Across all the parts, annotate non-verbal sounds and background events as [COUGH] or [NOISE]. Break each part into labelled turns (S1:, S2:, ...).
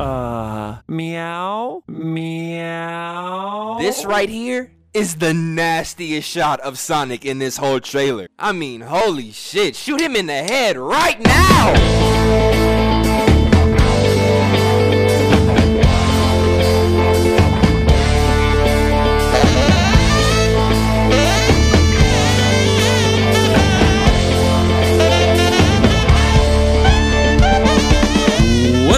S1: Uh, meow, meow.
S2: This right here is the nastiest shot of Sonic in this whole trailer. I mean, holy shit, shoot him in the head right now!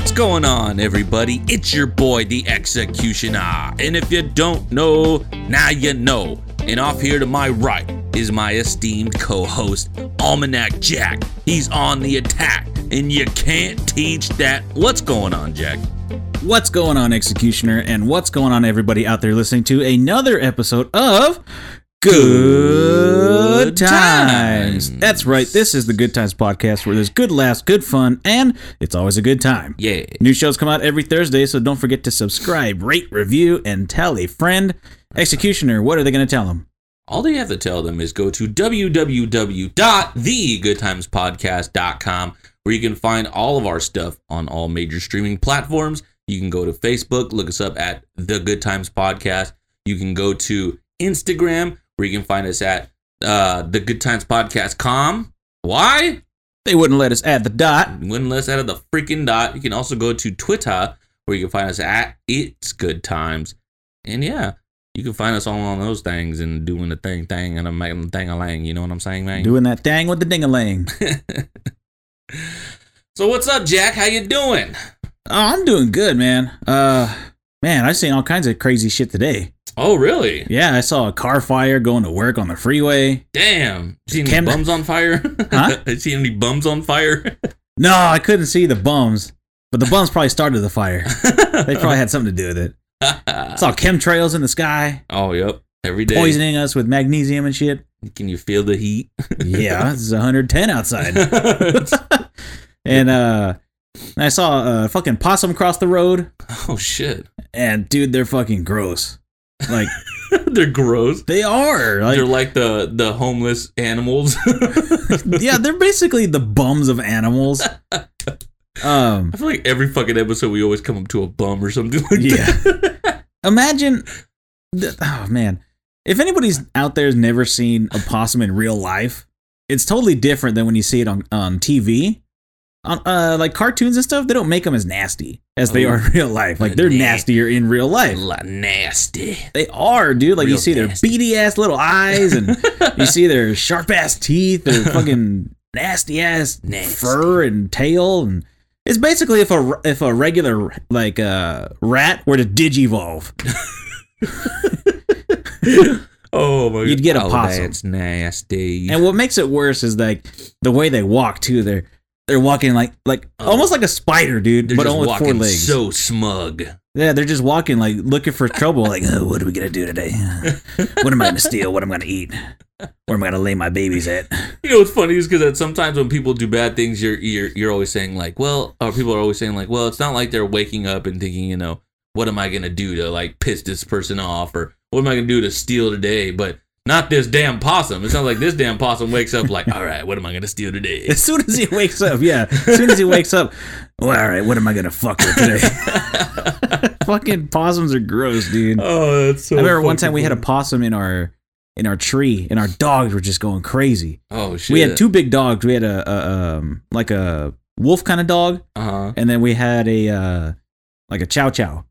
S3: What's going on, everybody? It's your boy, the Executioner. And if you don't know, now you know. And off here to my right is my esteemed co host, Almanac Jack. He's on the attack, and you can't teach that. What's going on, Jack?
S4: What's going on, Executioner? And what's going on, everybody out there listening to another episode of Good Times? That's right, this is the Good Times podcast where there's good laughs, good fun, and it's always a good time.
S3: Yeah.
S4: New shows come out every Thursday, so don't forget to subscribe, rate, review, and tell a friend. Executioner, what are they going to tell them?
S3: All they have to tell them is go to www.thegoodtimespodcast.com where you can find all of our stuff on all major streaming platforms. You can go to Facebook, look us up at The Good Times Podcast. You can go to Instagram where you can find us at uh, The Good Times Podcast com. Why?
S4: They wouldn't let us add the dot.
S3: Wouldn't let us add the freaking dot. You can also go to Twitter where you can find us at It's Good Times. And yeah, you can find us all on those things and doing the thing thing and I'm making the thing a lang. You know what I'm saying, man?
S4: Doing that thing with the ding-a-ling. [LAUGHS]
S3: so what's up, Jack? How you doing?
S4: Oh, I'm doing good, man. Uh, man, I've seen all kinds of crazy shit today.
S3: Oh, really?
S4: Yeah, I saw a car fire going to work on the freeway.
S3: Damn. You see any
S4: Cam-
S3: bums on fire?
S4: Huh? [LAUGHS]
S3: you see any bums on fire? [LAUGHS]
S4: No, I couldn't see the bums, but the bums probably started the fire. [LAUGHS] They probably had something to do with it. I saw chemtrails in the sky,
S3: oh, yep. Every day.
S4: poisoning us with magnesium and shit.
S3: Can you feel the heat?
S4: Yeah, it's 110 outside. And uh, I saw a fucking possum cross the road,
S3: oh shit.
S4: and dude, they're fucking gross. Like [LAUGHS]
S3: They're gross.
S4: they are. Like,
S3: They're like the the homeless animals. [LAUGHS]
S4: yeah, they're basically the bums of animals. [LAUGHS] Um,
S3: I feel like every fucking episode we always come up to a bum or something like
S4: Yeah.
S3: that.
S4: imagine th- oh man if anybody's out there has never seen a possum in real life it's totally different than when you see it on, on tv uh, like cartoons and stuff they don't make them as nasty as they
S3: Oh.
S4: are in real life like they're
S3: Nah.
S4: nastier in real life
S3: La- nasty.
S4: they are dude like you
S3: Real
S4: see their
S3: nasty.
S4: beady ass little eyes and [LAUGHS] you see their sharp ass teeth their [LAUGHS] fucking nasty ass
S3: Nasty.
S4: fur and tail and it's basically if a if a regular like uh rat were to digivolve [LAUGHS]
S3: Oh my
S4: You'd get a
S3: oh,
S4: possum.
S3: That's nasty.
S4: And what makes it worse is like the way they walk too. They're they're walking like like
S3: Oh.
S4: almost like a spider, dude,
S3: They're
S4: but
S3: just
S4: only with four
S3: walking
S4: legs.
S3: so smug.
S4: yeah, they're just walking like looking for trouble. Like, oh, what are we gonna do today? what am I gonna steal? What am I gonna eat? Where am I gonna lay my babies at?
S3: You know what's funny is because sometimes when people do bad things, you're you're you're always saying like, well, or people are always saying like, well, it's not like they're waking up and thinking, you know, what am I gonna do to like piss this person off, or what am I gonna do to steal today? But not this damn possum. It sounds like this damn possum wakes up like, all right, what am I gonna steal today?
S4: As soon as he wakes up, yeah. As soon as he wakes up, well, all right, what am I gonna fuck with today? [LAUGHS] Fucking possums are gross, dude.
S3: oh, that's so.
S4: I remember one time we had a possum in our in our tree, and our dogs were just going crazy.
S3: Oh shit.
S4: We had two big dogs. We had a, a um like a wolf kind of dog,
S3: Uh huh.
S4: and then we had a uh like a chow chow.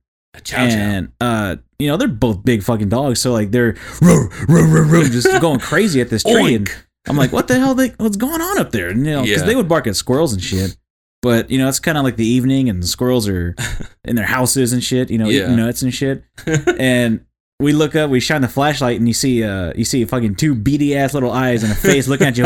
S3: Chow chow.
S4: and uh you know they're both big fucking dogs, so like they're roar, roar, roar, just going [LAUGHS] crazy at this tree. And I'm like, what the hell? They, what's going on up there? And, you know, because
S3: Yeah.
S4: they would bark at squirrels and shit. But you know, it's kind of like the evening, and the squirrels are [LAUGHS] in their houses and shit. You know,
S3: Yeah.
S4: eating nuts and shit. [LAUGHS] and we look up, we shine the flashlight, and you see uh you see fucking two beady ass little eyes and a face looking at you.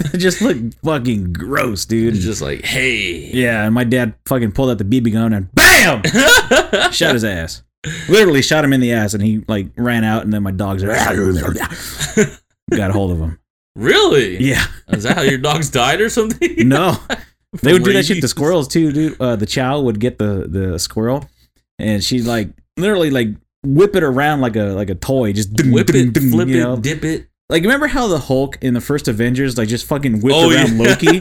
S4: It [LAUGHS] just looked fucking gross, dude.
S3: It's just like, hey.
S4: Yeah, and my dad fucking pulled out the BB gun and BAM! [LAUGHS] shot his ass. Literally shot him in the ass, and he like ran out, and then my dogs [LAUGHS] got a hold of him.
S3: Really?
S4: Yeah,
S3: Is that how your dogs died or something?
S4: no, they would do that shit to squirrels too, dude. Uh, the chow would get the the squirrel, and she'd like literally like whip it around like a like a toy, just
S3: Whip it, flip
S4: you
S3: it,
S4: know?
S3: dip it.
S4: Like remember how the Hulk in the first Avengers like just fucking whipped
S3: Oh,
S4: around
S3: yeah.
S4: Loki?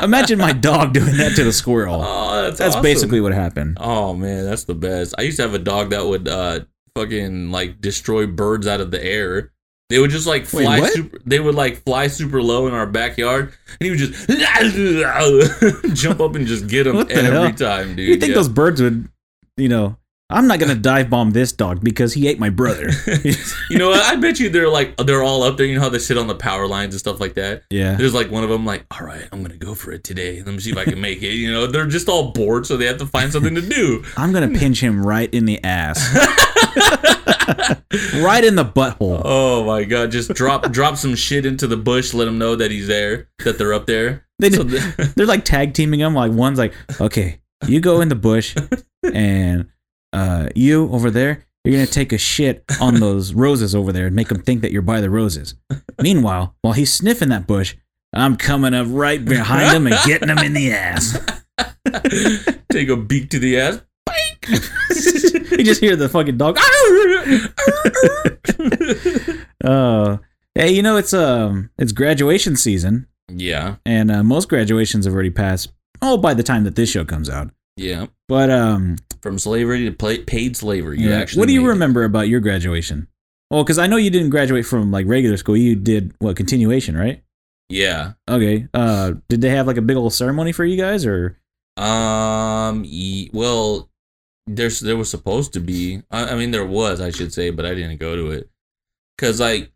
S4: [LAUGHS] Imagine my dog doing that to the squirrel.
S3: Oh, that's
S4: That's
S3: awesome.
S4: basically what happened.
S3: Oh man, that's the best. I used to have a dog that would uh fucking like destroy birds out of the air. They would just like fly
S4: what?
S3: super they would like fly super low in our backyard and he would just [LAUGHS] jump up and just get them
S4: the
S3: every
S4: hell?
S3: time, dude.
S4: You think
S3: Yeah.
S4: those birds would, you know, I'm not gonna dive bomb this dog because he ate my brother. [LAUGHS]
S3: You know what? I bet you they're like they're all up there. You know how they sit on the power lines and stuff like that.
S4: yeah.
S3: There's like one of them like, all right, I'm gonna go for it today. Let me see if I can make it. You know, they're just all bored, so they have to find something to do.
S4: I'm gonna pinch him right in the ass. [LAUGHS] right in the butthole.
S3: Oh my god! Just drop drop some shit into the bush. Let them know that he's there, that they're up there.
S4: They
S3: so
S4: they're like tag teaming him. Like one's like, okay, you go in the bush, [LAUGHS] and uh, you over there, you're gonna take a shit on [LAUGHS] those roses over there and make them think that you're by the roses. Meanwhile, while he's sniffing that bush, I'm coming up right behind him and getting him in the ass. [LAUGHS]
S3: take a beak to the ass. [LAUGHS]
S4: you just hear the fucking dog. Oh, hey, you know it's um it's graduation season,
S3: yeah,
S4: and uh, most graduations have already passed. Oh, by the time that this show comes out,
S3: yeah.
S4: but um,
S3: From slavery to paid slavery. You
S4: yeah.
S3: actually.
S4: what do you
S3: made it.
S4: remember about your graduation? Well, because I know you didn't graduate from like regular school. You did what continuation, right?
S3: Yeah.
S4: Okay. Uh, did they have like a big old ceremony for you guys, or
S3: Um. well, there's there was supposed to be. I, I mean, there was, I should say, but I didn't go to it because, like,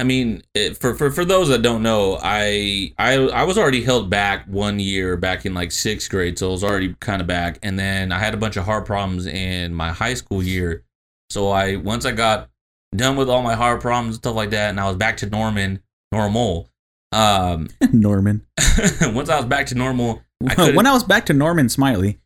S3: I mean, for for for those that don't know, I I I was already held back one year back in like sixth grade, so I was already kind of back, and then I had a bunch of heart problems in my high school year. So I once I got done with all my heart problems and stuff like that, and I was back to Norman normal. Um, [LAUGHS]
S4: Norman? [LAUGHS]
S3: once I was back to normal, I [LAUGHS]
S4: when I was back to Norman Smiley,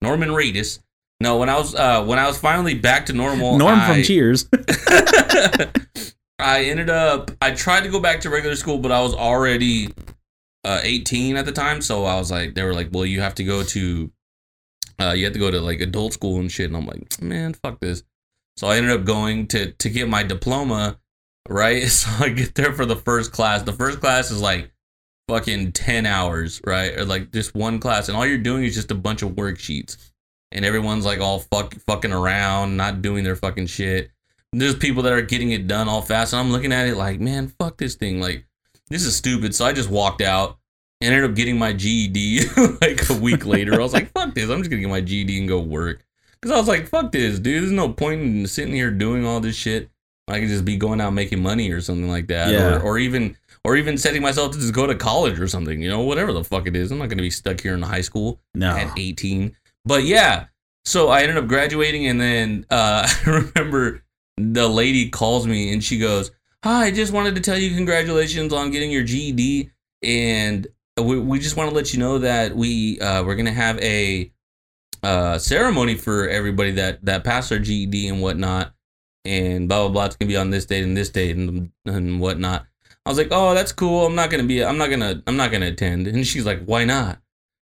S3: Norman Reedus. No, when I was uh when I was finally back to normal,
S4: Norm
S3: I,
S4: from Cheers. [LAUGHS] [LAUGHS]
S3: I ended up I tried to go back to regular school, but I was already uh 18 at the time, so I was like they were like, "Well, you have to go to uh you have to go to like adult school and shit." And I'm like, "Man, fuck this." So I ended up going to to get my diploma, right? [LAUGHS] So I get there for the first class. The first class is like fucking 10 hours, right? Or like just one class and all you're doing is just a bunch of worksheets. And everyone's like all fuck, fucking around, not doing their fucking shit. There's people that are getting it done all fast and I'm looking at it like, "Man, fuck this thing. Like this is stupid." So I just walked out and ended up getting my GED [LAUGHS] like a week later. I was like, [LAUGHS] "Fuck this. I'm just going to get my GED and go work." Cuz I was like, "Fuck this, dude. There's no point in sitting here doing all this shit. I could just be going out making money or something like that
S4: Yeah.
S3: or or even or even setting myself to just go to college or something, you know, whatever the fuck it is. I'm not going to be stuck here in high school
S4: No.
S3: at 18. But yeah, so I ended up graduating, and then uh, [LAUGHS] I remember the lady calls me and she goes, "Hi, I just wanted to tell you congratulations on getting your GED, and we, we just want to let you know that we uh, we're gonna have a uh, ceremony for everybody that that passed their GED and whatnot, and blah blah blah. It's gonna be on this date and this date and and whatnot." I was like, "Oh, that's cool. I'm not gonna be. I'm not gonna. I'm not gonna attend." And she's like, "Why not?"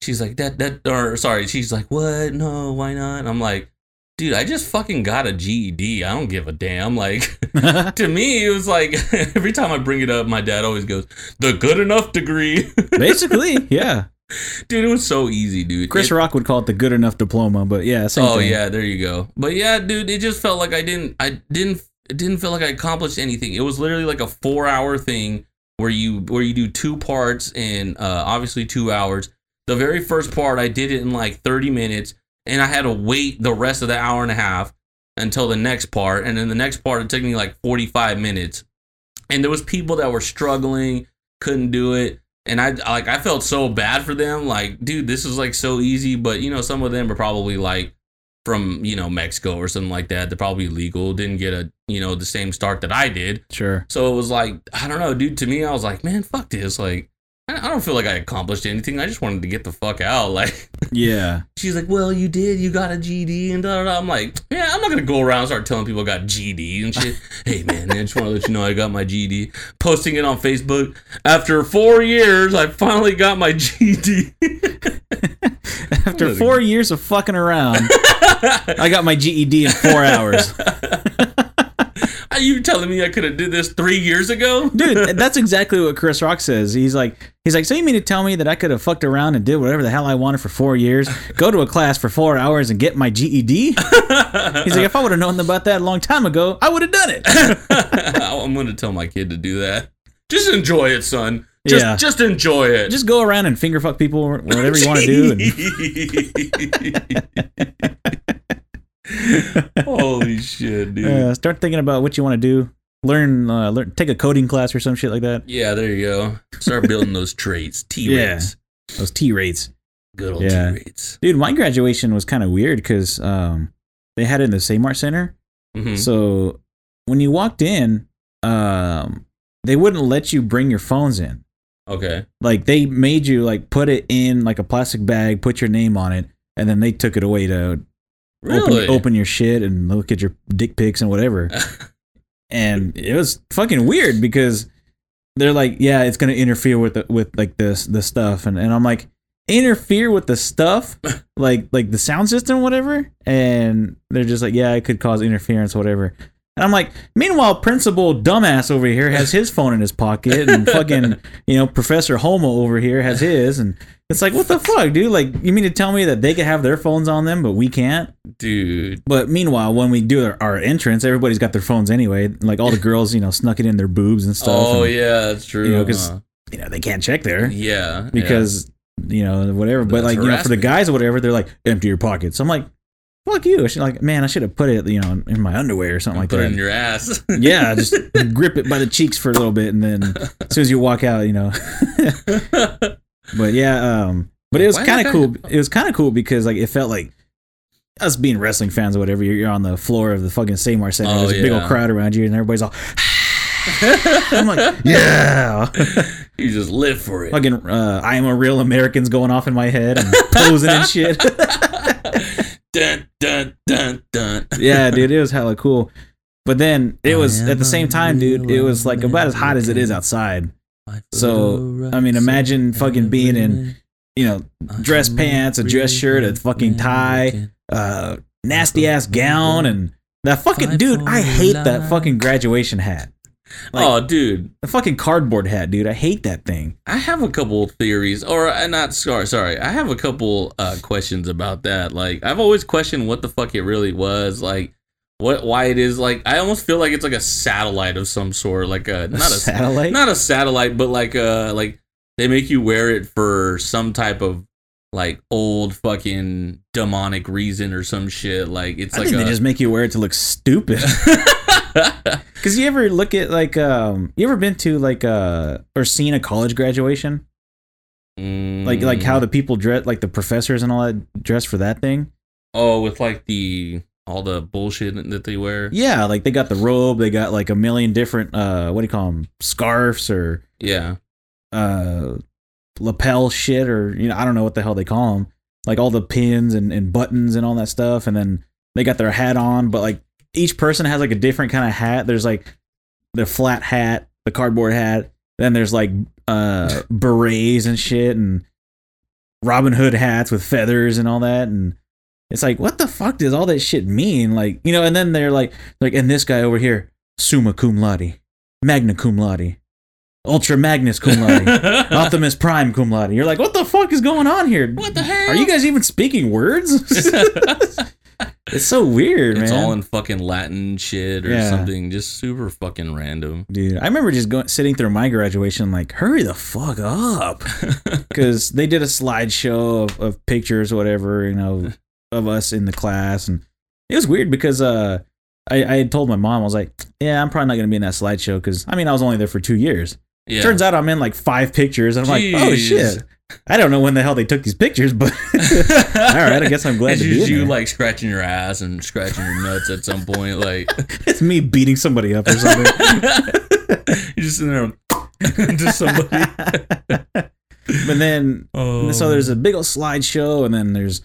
S3: She's like, "That that or sorry." She's like, "What? No, why not?" And I'm like, "Dude, I just fucking got a GED. I don't give a damn." Like [LAUGHS] [LAUGHS] to me, it was like [LAUGHS] every time I bring it up, my dad always goes, "The good enough degree."
S4: Basically, yeah.
S3: dude, it was so easy, dude.
S4: Chris
S3: It-
S4: Rock would call it the good enough diploma, but yeah, same
S3: oh
S4: thing.
S3: yeah, there you go. But yeah, dude, it just felt like I didn't I didn't it didn't feel like I accomplished anything. It was literally like a 4-hour thing where you where you do two parts in uh obviously 2 hours. The very first part I did it in like 30 minutes and I had to wait the rest of the hour and a half until the next part and then the next part it took me like 45 minutes. And there was people that were struggling, couldn't do it and I like I felt so bad for them. Like, dude, this is like so easy, but you know, some of them are probably like from you know Mexico or something like that. They're probably legal, didn't get a you know the same start that I did.
S4: Sure.
S3: So it was like I don't know, dude. To me, I was like, man, fuck this. Like, I don't feel like I accomplished anything. I just wanted to get the fuck out. [LAUGHS] Like,
S4: Yeah.
S3: she's like, well, you did. You got a GD and da da da. I'm like, yeah, I'm not gonna go around and start telling people I got GD and shit. [LAUGHS] hey man, I just want to let you know I got my GD. Posting it on Facebook. After four years, I finally got my GD. [LAUGHS]
S4: After four years of fucking around, I got my GED in four hours.
S3: I you telling me I could have did this three years ago? [LAUGHS]
S4: Dude, that's exactly what Chris Rock says. He's like, he's like, so you mean to tell me that I could have fucked around and did whatever the hell I wanted for four years, go to a class for four hours and get my GED? [LAUGHS] He's like, if I would have known about that a long time ago, I would have done it. [LAUGHS]
S3: I'm gonna tell my kid to do that. Just enjoy it, son. Just
S4: Yeah.
S3: just enjoy it.
S4: Just go around and finger fuck people, whatever you want to do. And, [LAUGHS]
S3: Holy shit, dude.
S4: uh, start thinking about what you want to do. Learn, uh, learn, take a coding class or some shit like that.
S3: Yeah, there you go. Start building those [LAUGHS] traits. T rates.
S4: Those T rates.
S3: Good old
S4: Yeah.
S3: T rates.
S4: Dude, my graduation was kind of weird because um, they had it in the Save Mart Center.
S3: Mhm.
S4: So when you walked in, um, they wouldn't let you bring your phones in.
S3: Okay.
S4: Like they made you like put it in like a plastic bag, put your name on it, and then they took it away to
S3: Really?
S4: open open your shit and look at your dick pics and whatever. [LAUGHS] and it was fucking weird because they're like, yeah, it's gonna interfere with the, with like this the stuff, and, and I'm like, interfere with the stuff, [LAUGHS] like like the sound system, whatever. And they're just like, yeah, it could cause interference, whatever. And I'm like, meanwhile, Principal Dumbass over here has his phone in his pocket, and [LAUGHS] fucking, you know, Professor Homo over here has his, and it's like, what the fuck, dude? Like, you mean to tell me that they can have their phones on them, but we can't?
S3: Dude.
S4: But meanwhile, when we do our, our entrance, everybody's got their phones anyway. Like all the [LAUGHS] girls, you know, snuck it in their boobs and stuff.
S3: Oh
S4: and,
S3: yeah, that's true.
S4: you know, 'cause
S3: huh?
S4: you know they can't check there
S3: yeah,
S4: because you know whatever. But
S3: That's
S4: like you know, for the guys or whatever, they're like empty your pockets. I'm like, fuck you. Should like, man, I should have put it, you know, in my underwear or something like
S3: put
S4: that.
S3: it in your ass. [LAUGHS]
S4: yeah, [LAUGHS] just grip it by the cheeks for a little bit, and then as soon as you walk out, you know. [LAUGHS] but yeah, um, but it was kind of cool. It was kind of cool because like it felt like us being wrestling fans or whatever. You're, you're on the floor of the fucking Save Mart Center.
S3: Oh,
S4: There's a big old crowd around you, and everybody's all. I'm like, yeah.
S3: you just live for it.
S4: Fucking, uh, I am a real American's going off in my head and posing and shit.
S3: Dun dun dun dun.
S4: yeah, dude, it was hella cool. But then it was at the same time, dude. It was like about as hot as it is outside. So, I mean, imagine fucking being in, you know, dress pants, a dress shirt, a fucking tie, uh, nasty ass gown, and that fucking dude. I hate that fucking graduation hat. Like-
S3: oh, dude,
S4: The fucking cardboard hat, dude. I hate that thing.
S3: I have a couple theories, or uh, not. Sorry, sorry. I have a couple uh, questions about that. Like, I've always questioned what the fuck it really was. Like, what, why it is like. I almost feel like it's like a satellite of some sort. Like a not a
S4: satellite.
S3: not a satellite, but like uh like they make you wear it for some type of like old fucking demonic reason or some shit. Like it's
S4: I
S3: like
S4: think
S3: a,
S4: they just make you wear it to look stupid. [LAUGHS] [LAUGHS] [LAUGHS] Cause you ever look at like um, you ever been to like uh or seen a college graduation? Like like how the people dress, like the professors and all that dress for that thing.
S3: oh with like the all the bullshit that they wear.
S4: Yeah, like they got the robe, they got like a million different uh, what do you call them, scarves or
S3: Yeah.
S4: uh, lapel shit or you know I don't know what the hell they call them. Like all the pins and, and buttons and all that stuff, and then they got their hat on, but like each person has like a different kind of hat. There's like the flat hat, the cardboard hat. Then there's like uh berets and shit, and Robin Hood hats with feathers and all that, and it's like what the fuck does all that shit mean? Like you know, and then they're like like and this guy over here, summa cum laude, magna cum laude, ultra magnus cum laude. [LAUGHS] Optimus Prime cum laude. You're like, what the fuck is going on here?
S3: What the hell?
S4: Are you guys even speaking words? [LAUGHS] [LAUGHS] [LAUGHS] it's so weird, man.
S3: It's
S4: man.
S3: all in fucking Latin shit or
S4: Yeah.
S3: something, just super fucking random.
S4: Dude, I remember just going sitting through my graduation, like, hurry the fuck up, [LAUGHS] because they did a slideshow of, of pictures, or whatever, you know, of us in the class, and it was weird because uh, I, I had told my mom, I was like, yeah, I'm probably not gonna be in that slideshow because I mean, I was only there for two years.
S3: Yeah.
S4: Turns out I'm in like five pictures, and I'm like, oh shit. I don't know when the hell they took these pictures, but [LAUGHS] all right, I guess I'm glad
S3: it's
S4: to be
S3: you like scratching your ass and scratching your nuts at some point. Like [LAUGHS]
S4: it's me beating somebody up or something. [LAUGHS]
S3: you're just in there to somebody.
S4: but then,
S3: Oh.
S4: so there's a big old slideshow, and then there's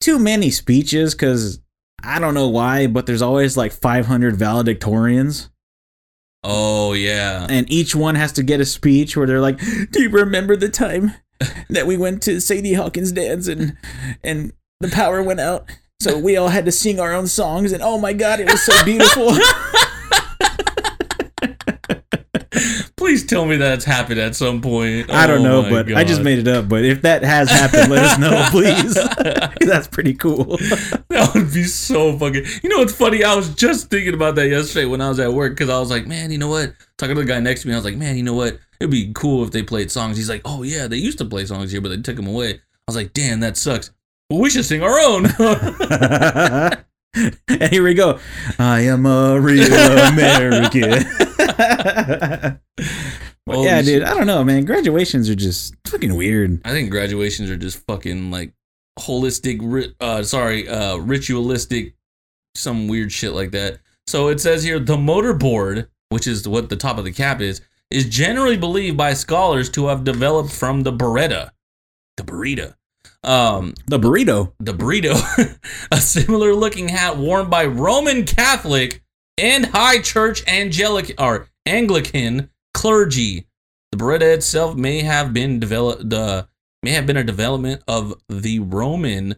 S4: too many speeches because I don't know why, but there's always like 500 valedictorians,
S3: Oh yeah.
S4: and each one has to get a speech where they're like, "Do you remember the time that we went to Sadie Hawkins' dance and and the power went out?" So we all had to sing our own songs, and oh my god, it was so beautiful. [LAUGHS]
S3: tell me that's happened at some point.
S4: I don't
S3: Oh
S4: know, but I just made it up. But if that has happened, let us know, [LAUGHS] please. [LAUGHS] That's pretty cool.
S3: That would be so fucking. You know what's funny? I was just thinking about that yesterday when I was at work because I was like, man, you know what? Talking to the guy next to me, I was like, man, you know what? It'd be cool if they played songs. He's like, oh yeah, they used to play songs here, but they took them away. I was like, damn, that sucks. Well, we should sing our own. [LAUGHS]
S4: and here we go. I am a real American. But
S3: Holy
S4: yeah, dude. I don't know, man. Graduations are just fucking weird.
S3: I think graduations are just fucking like holistic, uh, sorry, uh, ritualistic, some weird shit like that. So it says here the mortarboard, which is what the top of the cap is, is generally believed by scholars to have developed from the biretta, the burrito, um,
S4: The burrito.
S3: the burrito, [LAUGHS] a similar looking hat worn by Roman Catholic and High Church Angelic or Anglican clergy. The biretta itself may have been developed. The may have been a development of the Roman.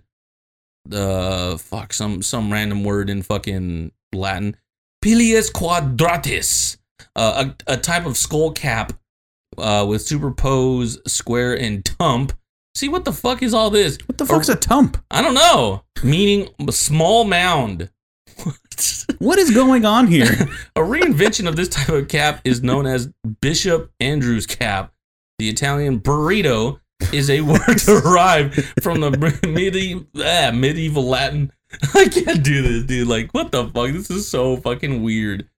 S3: The fuck some some random word in fucking Latin, Pileus quadratus, uh, a a type of skull cap, uh, with superposed square and tump. See what the fuck is all this?
S4: What the fuck's a tump?
S3: I don't know. Meaning a small mound. [LAUGHS]
S4: What is going on here? [LAUGHS]
S3: a reinvention of this type of cap is known as Bishop Andrewes cap. The Italian burrito is a word derived from the [LAUGHS] medieval, ah, medieval Latin. I can't do this, dude. Like, what the fuck? This is so fucking weird.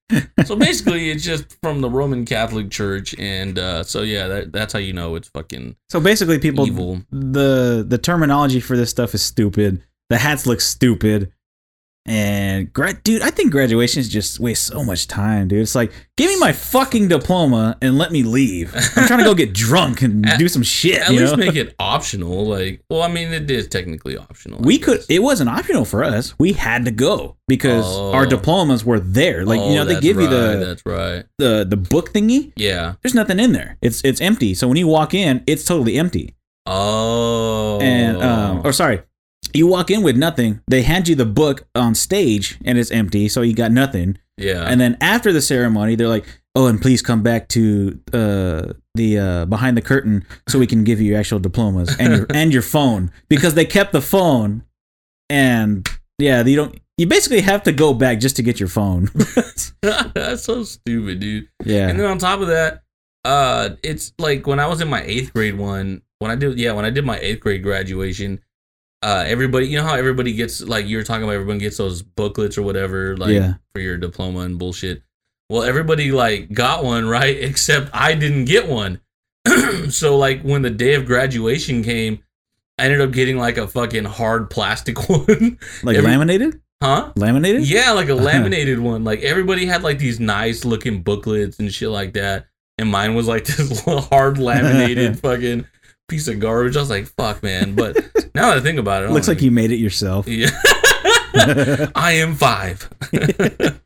S3: So basically, it's just from the Roman Catholic Church, and uh, so yeah, that, that's how you know it's fucking
S4: So basically, people
S3: evil.
S4: the the terminology for this stuff is stupid. The hats look stupid. And gra- dude, I think graduations just waste so much time, dude. It's like, give me my fucking diploma and let me leave. I'm trying to go get drunk and [LAUGHS]
S3: At-
S4: do some shit.
S3: At
S4: you
S3: least
S4: know?
S3: make it optional. Like, well, I mean, it is technically optional.
S4: We could. It wasn't optional for us. We had to go because
S3: Oh.
S4: our diplomas were there. Like you
S3: Oh,
S4: know, they
S3: that's
S4: give you the
S3: That's right.
S4: the the book thingy.
S3: Yeah.
S4: There's nothing in there. It's it's empty. So when you walk in, it's totally empty.
S3: Oh.
S4: and um, or sorry, you walk in with nothing. They hand you the book on stage, and it's empty, so you got nothing.
S3: yeah.
S4: And then after the ceremony, they're like, "Oh, and please come back to uh, the uh, behind the curtain so we can give you your actual diplomas and your and your phone because they kept the phone, and yeah, you don't. You basically have to go back just to get your phone. [LAUGHS]
S3: that's so stupid, dude.
S4: yeah,
S3: And then on top of that, uh, it's like when I was in my eighth grade one, when I did, yeah, when I did my eighth grade graduation, uh, everybody, you know how everybody gets like you were talking about, everyone gets those booklets or whatever, like
S4: Yeah.
S3: for your diploma and bullshit. Well, everybody like got one, [LAUGHS] right? Except I didn't get one. [CLEARS THROAT] so like when the day of graduation came, I ended up getting like a fucking hard plastic [LAUGHS] one,
S4: like
S3: every-
S4: laminated,
S3: huh?
S4: laminated.
S3: Yeah, like a laminated one. Like everybody had like these nice looking booklets and shit like that. And mine was like [LAUGHS] this hard laminated fucking piece of garbage. I was like, fuck, man. But [LAUGHS] now that I think about it,
S4: Looks like you made it yourself.
S3: Yeah. [LAUGHS] I am five. [LAUGHS]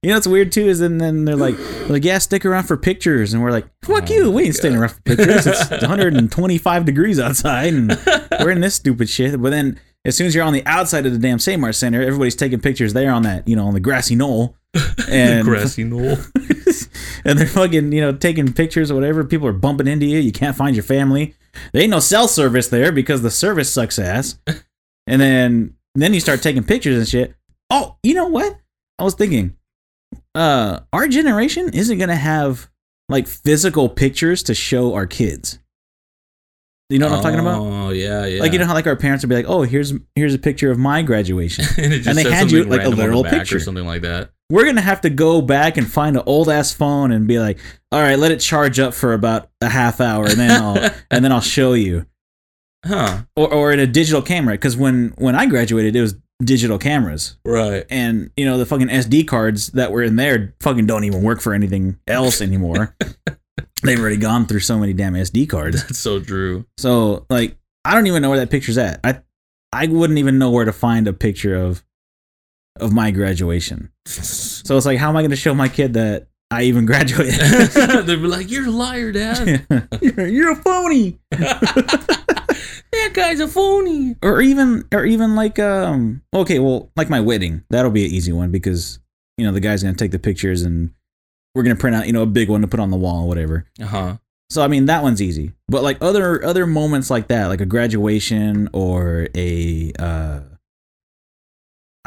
S4: You know what's weird too is then then they're like like yeah stick around for pictures and we're like fuck
S3: Oh
S4: you we ain't staying
S3: God.
S4: around for pictures it's 125 degrees outside and we're in this stupid shit but then as soon as you're on the outside of the damn Save Mart Center everybody's taking pictures there on that you know on the grassy knoll [LAUGHS] and
S3: Grassy knoll. [LAUGHS]
S4: and they're fucking you know taking pictures or whatever. People are bumping into you. You can't find your family. There ain't no cell service there because the service sucks ass. And then then you start taking pictures and shit. Oh you know what? I was thinking uh our generation isn't gonna have like physical pictures to show our kids. You know what I'm talking about?
S3: Oh yeah, yeah.
S4: like you know how like our parents would be like oh here's here's a picture of my graduation. [LAUGHS]
S3: And, it just
S4: and they hand you, like, a literal picture.
S3: or something like that.
S4: We're gonna have to go back and find an old ass phone and be like, all right, let it charge up for about a half hour, and then I'll [LAUGHS] and then I'll show you,
S3: Huh?
S4: or or in a digital camera, because when when I graduated, it was digital cameras,
S3: Right.
S4: and you know the fucking SD cards that were in there fucking don't even work for anything else anymore. [LAUGHS] They've already gone through so many damn SD cards,
S3: That's so true.
S4: so like I don't even know where that picture's at. I I wouldn't even know where to find a picture of of my graduation. So it's like, how am I going to show my kid that I even graduated? [LAUGHS]
S3: They'd be like, "You're a liar, Dad. [LAUGHS]
S4: you're, you're a phony. [LAUGHS]
S3: that guy's a phony."
S4: Or even, or even like, um, okay, well, like my wedding, that'll be an easy one because you know the guy's going to take the pictures and we're gonna print out you know a big one to put on the wall, or whatever.
S3: Uh huh.
S4: So I mean that one's easy. But like other other moments like that, like a graduation or a uh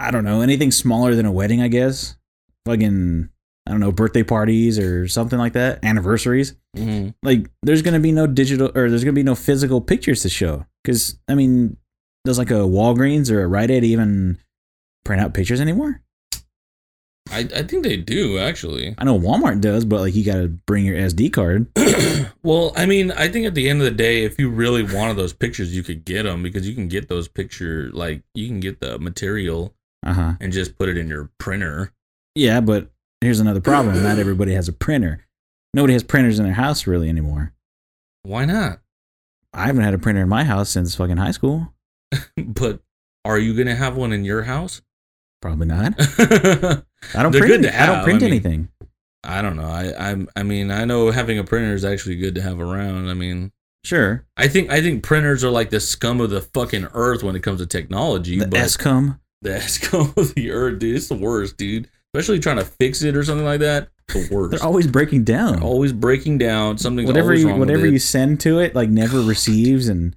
S4: I don't know, anything smaller than a wedding, I guess. Fucking I don't know, birthday parties or something like that, anniversaries.
S3: hmm
S4: Like there's going to be no digital or there's going to be no physical pictures to show cuz I mean, does like a Walgreens or a Rite Aid even print out pictures anymore?
S3: I, I think they do actually.
S4: I know Walmart does, but like you got to bring your SD card. [CLEARS THROAT]
S3: well, I mean, I think at the end of the day, if you really wanted those pictures, you could get them because you can get those picture like you can get the material
S4: Uh-huh.
S3: and just put it in your printer.
S4: Yeah, but here's another problem. Not everybody has a printer. Nobody has printers in their house really anymore.
S3: Why not?
S4: I haven't had a printer in my house since fucking high school. [LAUGHS]
S3: But are you gonna have one in your house?
S4: Probably not.
S3: I [LAUGHS]
S4: I don't
S3: They're
S4: print.
S3: good
S4: any-
S3: to
S4: I don't print
S3: I mean-
S4: anything.
S3: I don't know. I I'm, I mean, I know having a printer is actually good to have around. I mean,
S4: Sure.
S3: I think I think printers are like the scum of the fucking earth when it comes to technology.
S4: The
S3: but. The scum of the earth, dude, it's the worst, dude. Especially trying to fix it or something like that. The [LAUGHS] worst.
S4: They're always breaking down.
S3: always breaking down. Something.
S4: whatever you whatever
S3: with
S4: you send to it, like never receives, and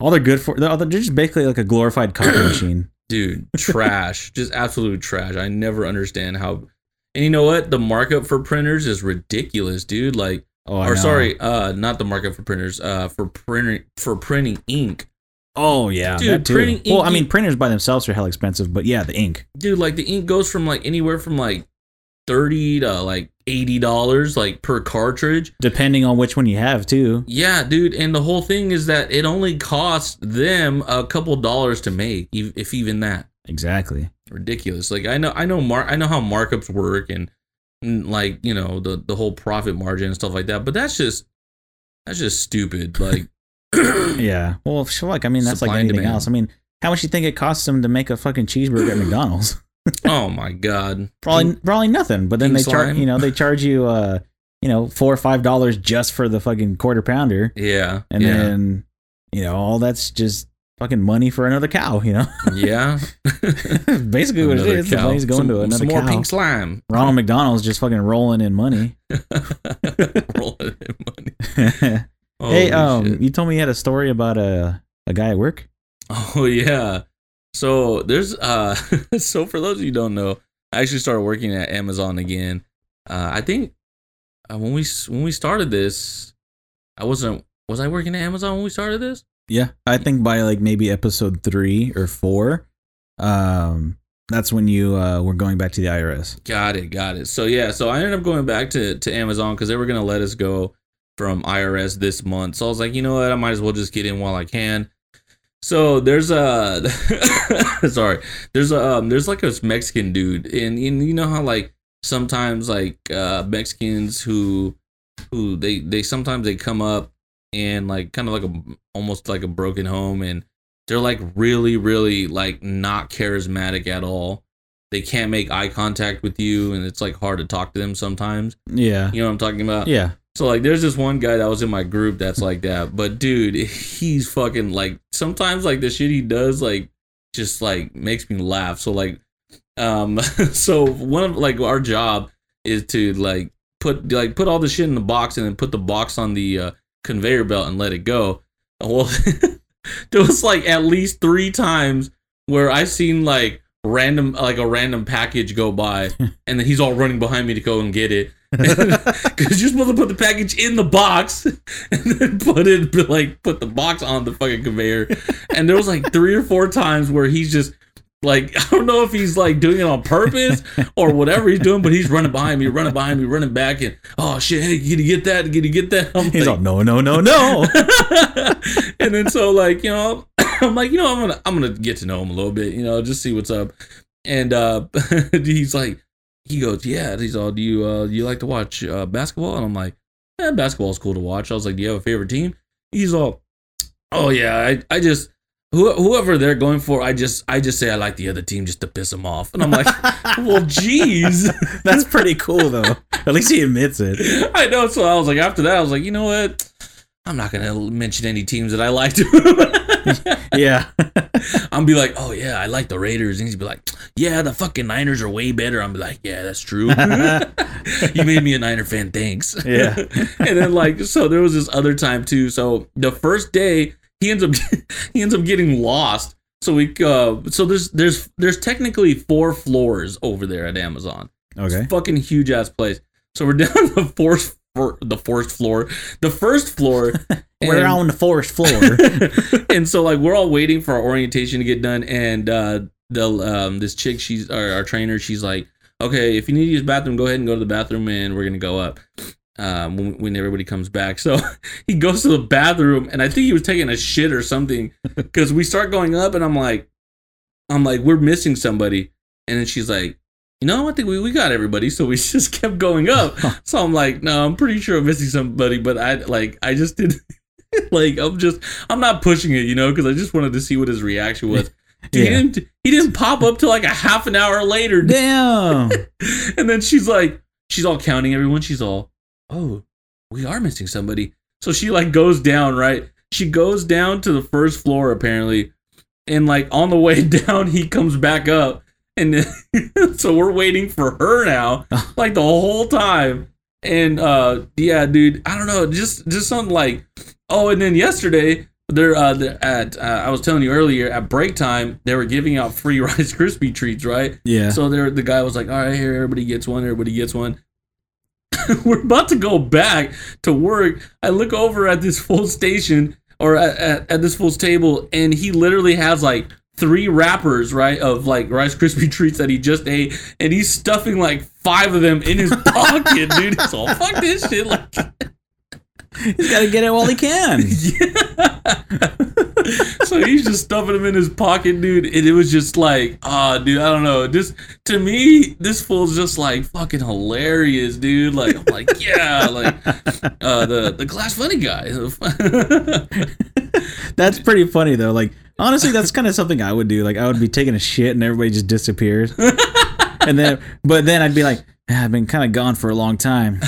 S4: all they're good for. They're, they're just basically like a glorified [COUGHS] copy machine.
S3: dude [LAUGHS] trash just absolute trash i never understand how and you know what the markup for printers is ridiculous dude like
S4: Oh,
S3: or sorry uh not the markup for printers uh for printing for printing ink
S4: Oh yeah,
S3: Dude, printing
S4: Well, I mean, printers by themselves are hell expensive, but yeah, the ink.
S3: dude like the ink goes from like anywhere from like 30 to like 80 dollars like per cartridge
S4: Depending on which one you have, too.
S3: yeah dude and the whole thing is that it only costs them a couple dollars to make if even that
S4: Exactly.
S3: ridiculous. Like I know I know mar- I know how markups work and, and like you know the the whole profit margin and stuff like that, but that's just that's just stupid. Like [CLEARS THROAT]
S4: Yeah. Well, like I mean, that's
S3: Supply
S4: like anything
S3: demand.
S4: else. I mean, how much do you think it costs them to make a fucking cheeseburger at McDonald's? [LAUGHS]
S3: oh my god,
S4: Probably, probably nothing. But then
S3: King
S4: they charge, you know, they charge you, uh, you know, four or five dollars just for the fucking quarter pounder,
S3: yeah,
S4: and
S3: yeah,
S4: then, you know, all that's just fucking money for another cow. You know, [LAUGHS]
S3: yeah. [LAUGHS]
S4: basically what it
S3: Another
S4: is. The money's going
S3: some,
S4: to another
S3: some more
S4: cow.
S3: pink slime.
S4: Ronald McDonald's just fucking rolling in money.
S3: Rolling in money.
S4: Hey, um,
S3: shit.
S4: you told me you had a story about a a guy at work.
S3: Oh [LAUGHS] yeah. So there's uh [LAUGHS] so for those of you who don't know, I actually started working at Amazon again. Uh I think uh, when we when we started this, I wasn't was I working at Amazon when we started this?
S4: Yeah, I think by like maybe episode three or four, um, that's when you uh were going back to the IRS.
S3: Got it, got it. So yeah, so I ended up going back to to Amazon because they were gonna let us go from IRS this month. So I was like, you know what, I might as well just get in while I can. So there's a [LAUGHS] sorry, there's a um, there's like a Mexican dude, and, and you know how like sometimes like uh Mexicans who who they they sometimes they come up and like kind of like a almost like a broken home and they're like really really like not charismatic at all they can't make eye contact with you and it's like hard to talk to them sometimes
S4: Yeah,
S3: you know what i'm talking about
S4: yeah.
S3: So like there's this one guy that was in my group that's like that but dude he's fucking like sometimes like the shit he does like just like makes me laugh. So like um [LAUGHS] so one of like our job is to like put like put all the shit in the box and then put the box on the uh, conveyor belt and let it go. Well [LAUGHS] there was like at least three times where i seen like random like a random package go by [LAUGHS] and then he's all running behind me to go and get it [LAUGHS] because you're supposed to put the package in the box [LAUGHS] and then put it like put the box on the fucking conveyor. And there was like three or four times where he's just like [LAUGHS] i don't know if he's like doing it on purpose or whatever he's doing but he's running behind me running behind me running back and oh shit hey can you get that? Can you get that? I'm
S4: He's
S3: like,
S4: all no, no, no, no.
S3: and then so like you know [CLEARS THROAT] i'm like you know i'm gonna i'm gonna get to know him a little bit you know just see what's up. And uh he's like he goes yeah he's all do you uh do you like to watch uh basketball and i'm like yeah basketball's cool to watch i was like do you have a favorite team he's all oh yeah i i just whoever they're going for i just i just say i like the other team just to piss them off and i'm like [LAUGHS] well jeez
S4: That's pretty cool though. At least he admits it. [LAUGHS]
S3: I know. So I was like, after that, I was like, you know what? I'm not gonna mention any teams that I like to. [LAUGHS] [LAUGHS]
S4: yeah. [LAUGHS]
S3: I'm be like, oh yeah, I like the Raiders, and he's be like, yeah, the fucking Niners are way better. I'm be like, yeah, that's true. [LAUGHS] you made me a Niner fan, thanks.
S4: Yeah.
S3: and then like, so there was this other time too. So the first day he ends up he ends up getting lost. So we uh, so there's there's there's technically four floors over there at Amazon.
S4: Okay.
S3: Fucking huge ass place. So we're down the fourth for the fourth floor, the first floor. [LAUGHS]
S4: We're
S3: and-
S4: on the forest floor. [LAUGHS]
S3: and so like we're all waiting for our orientation to get done and uh the um this chick she's our, our trainer she's like okay if you need to use bathroom go ahead and go to the bathroom and we're gonna go up um when, when everybody comes back so [LAUGHS] he goes to the bathroom and i think he was taking a shit or something because we start going up and i'm like i'm like we're missing somebody and then she's like you know, I think we, we got everybody, so we [LAUGHS] just kept going up. [LAUGHS] So I'm like, no, I'm pretty sure I'm missing somebody, but I like I just didn't. [LAUGHS] like I'm just I'm not pushing it, you know, because I just wanted to see what his reaction was. Dude,
S4: Yeah.
S3: he didn't he didn't pop up till like a half an hour later.
S4: Damn.
S3: And then she's like, she's all counting everyone. She's all, oh, we are missing somebody. So she like goes down, right? She goes down to the first floor apparently, and like on the way down, he comes back up, and [LAUGHS] so we're waiting for her now, [LAUGHS] like the whole time. And uh, yeah, dude, I don't know, just just something like, oh, and then yesterday. They're, uh, they're at uh, I was telling you earlier at break time they were giving out free [LAUGHS] Rice Krispie treats right
S4: Yeah.
S3: so there, the guy was like, "All right, here, everybody gets one. Everybody gets one." We're about to go back to work. I look over at this full station or at, at, at this full table, and he literally has like three wrappers, right, of like Rice Krispie treats that he just ate, and he's stuffing like five of them in his [LAUGHS] pocket, dude. It's all fuck this shit. Like,
S4: He's got to get it while he can. [LAUGHS]
S3: so he's just stuffing them in his pocket, dude. And it was just like, ah, dude, I don't know. This to me, this fool's just like fucking hilarious, dude. Like, I'm like, yeah, like uh, the the glass funny guy. [LAUGHS]
S4: That's pretty funny though. Like honestly, that's kind of something I would do. Like I would be taking a shit and everybody just disappears. [LAUGHS] and then, but then I'd be like, "Ah, I've been kind of gone for a long time.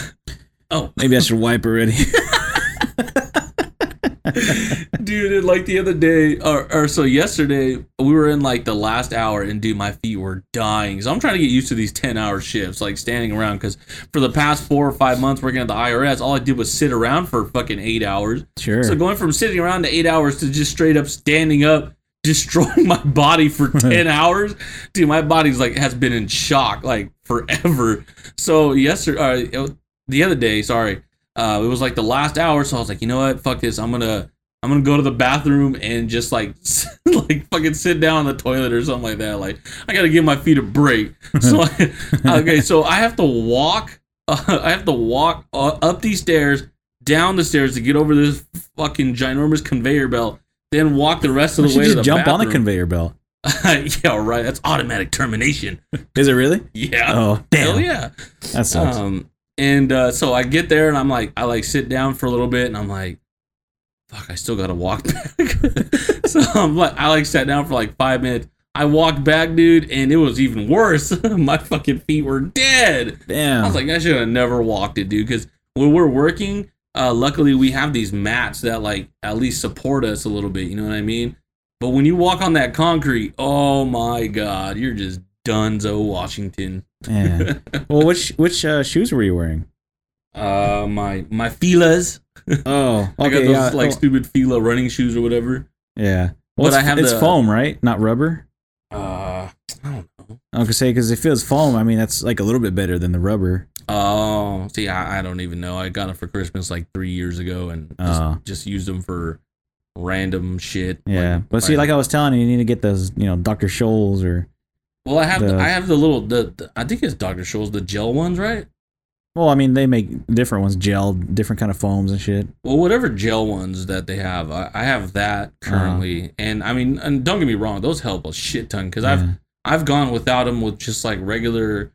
S3: oh,
S4: Maybe I should wipe already.
S3: Dude, and like the other day, or, or so yesterday, we were in like the last hour, and dude, my feet were dying. So I'm trying to get used to these 10 hour shifts, like standing around, because for the past four or five months working at the IRS, all I did was sit around for fucking eight hours.
S4: sure.
S3: So going from sitting around to eight hours to just straight up standing up, [LAUGHS] destroying my body for ten hours, dude, my body's like has been in shock like forever. So yesterday, uh, the other day, sorry, uh, it was like the last hour. So I was like, you know what, fuck this, I'm gonna. I'm gonna go to the bathroom and just like [LAUGHS] like fucking sit down on the toilet or something like that. Like I gotta give my feet a break. [LAUGHS] So I, [LAUGHS] okay, so I have to walk. Uh, I have to walk up these stairs, down the stairs to get over this fucking ginormous conveyor belt, then walk the rest of the way
S4: you
S3: to the
S4: just jump on the conveyor belt?
S3: yeah, right. That's automatic termination.
S4: Is it really?
S3: Yeah.
S4: Oh, damn.
S3: Hell yeah.
S4: That sucks.
S3: Um, and uh, so I get there and I'm like, I like sit down for a little bit and I'm like, fuck, I still gotta walk [LAUGHS] back. [LAUGHS] so I'm like, I like sat down for like five minutes. I walked back, dude, and it was even worse. [LAUGHS] My fucking feet were dead.
S4: damn.
S3: I was like, I should have never walked it, dude. Because when we're working, uh, luckily we have these mats that like at least support us a little bit. You know what I mean? But when you walk on that concrete, oh my god, you're just Dunzo, Washington.
S4: Yeah. [LAUGHS] Well, which which uh, shoes were you wearing?
S3: Uh, my my Fila's. [LAUGHS]
S4: Oh,
S3: I got those
S4: Yeah.
S3: like stupid Fila running shoes or whatever.
S4: yeah.
S3: but
S4: Well, it's,
S3: I have
S4: it's
S3: the-
S4: foam, right? Not rubber.
S3: Uh, I don't know.
S4: I gonna say because if it was foam, I mean that's like a little bit better than the rubber.
S3: Oh, see, I, I don't even know. I got it for Christmas like three years ago, and just,
S4: Oh.
S3: just used them for random shit.
S4: Yeah,
S3: like,
S4: but see, like I was telling you, you need to get those, you know, Dr. Scholl's or
S3: well, I have the,
S4: the-
S3: I have the little the, the I think it's Dr. Scholl's the gel ones, right?
S4: well, I mean they make different ones, gel, different kind of foams and shit.
S3: Well, whatever gel ones that they have, I, I have that
S4: Uh-huh.
S3: currently, and I mean, and don't get me wrong, those help a shit ton because I've I've gone without them with just like regular,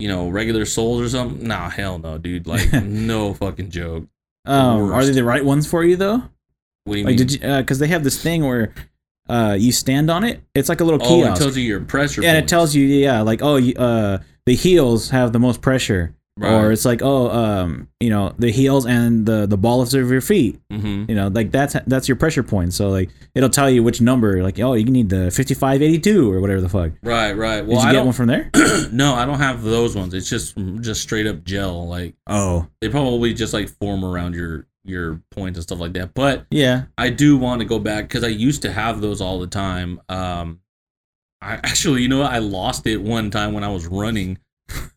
S3: you know, regular soles or something. Nah, hell no, dude. Like [LAUGHS] no fucking joke.
S4: Um, are they the right ones for you though?
S3: What do you
S4: Like,
S3: mean?
S4: did you? Because they have this thing where uh, you stand on it. It's like a little
S3: oh, it tells you your pressure.
S4: and it tells you, yeah, like oh, uh, the heels have the most pressure, right. or it's like oh um you know the heels and the the balls of your feet
S3: Mm-hmm.
S4: you know like that's that's your pressure point so like it'll tell you which number like oh you need the 5582 or whatever the fuck
S3: Right, right.
S4: did
S3: Well,
S4: you
S3: I
S4: get one from there [CLEARS THROAT]
S3: no, I don't have those ones. It's just just straight up gel. Like
S4: oh
S3: they probably just like form around your your points and stuff like that. But
S4: yeah
S3: I do want to go back because I used to have those all the time. Um, I [LAUGHS] actually, you know. I lost it one time when I was running.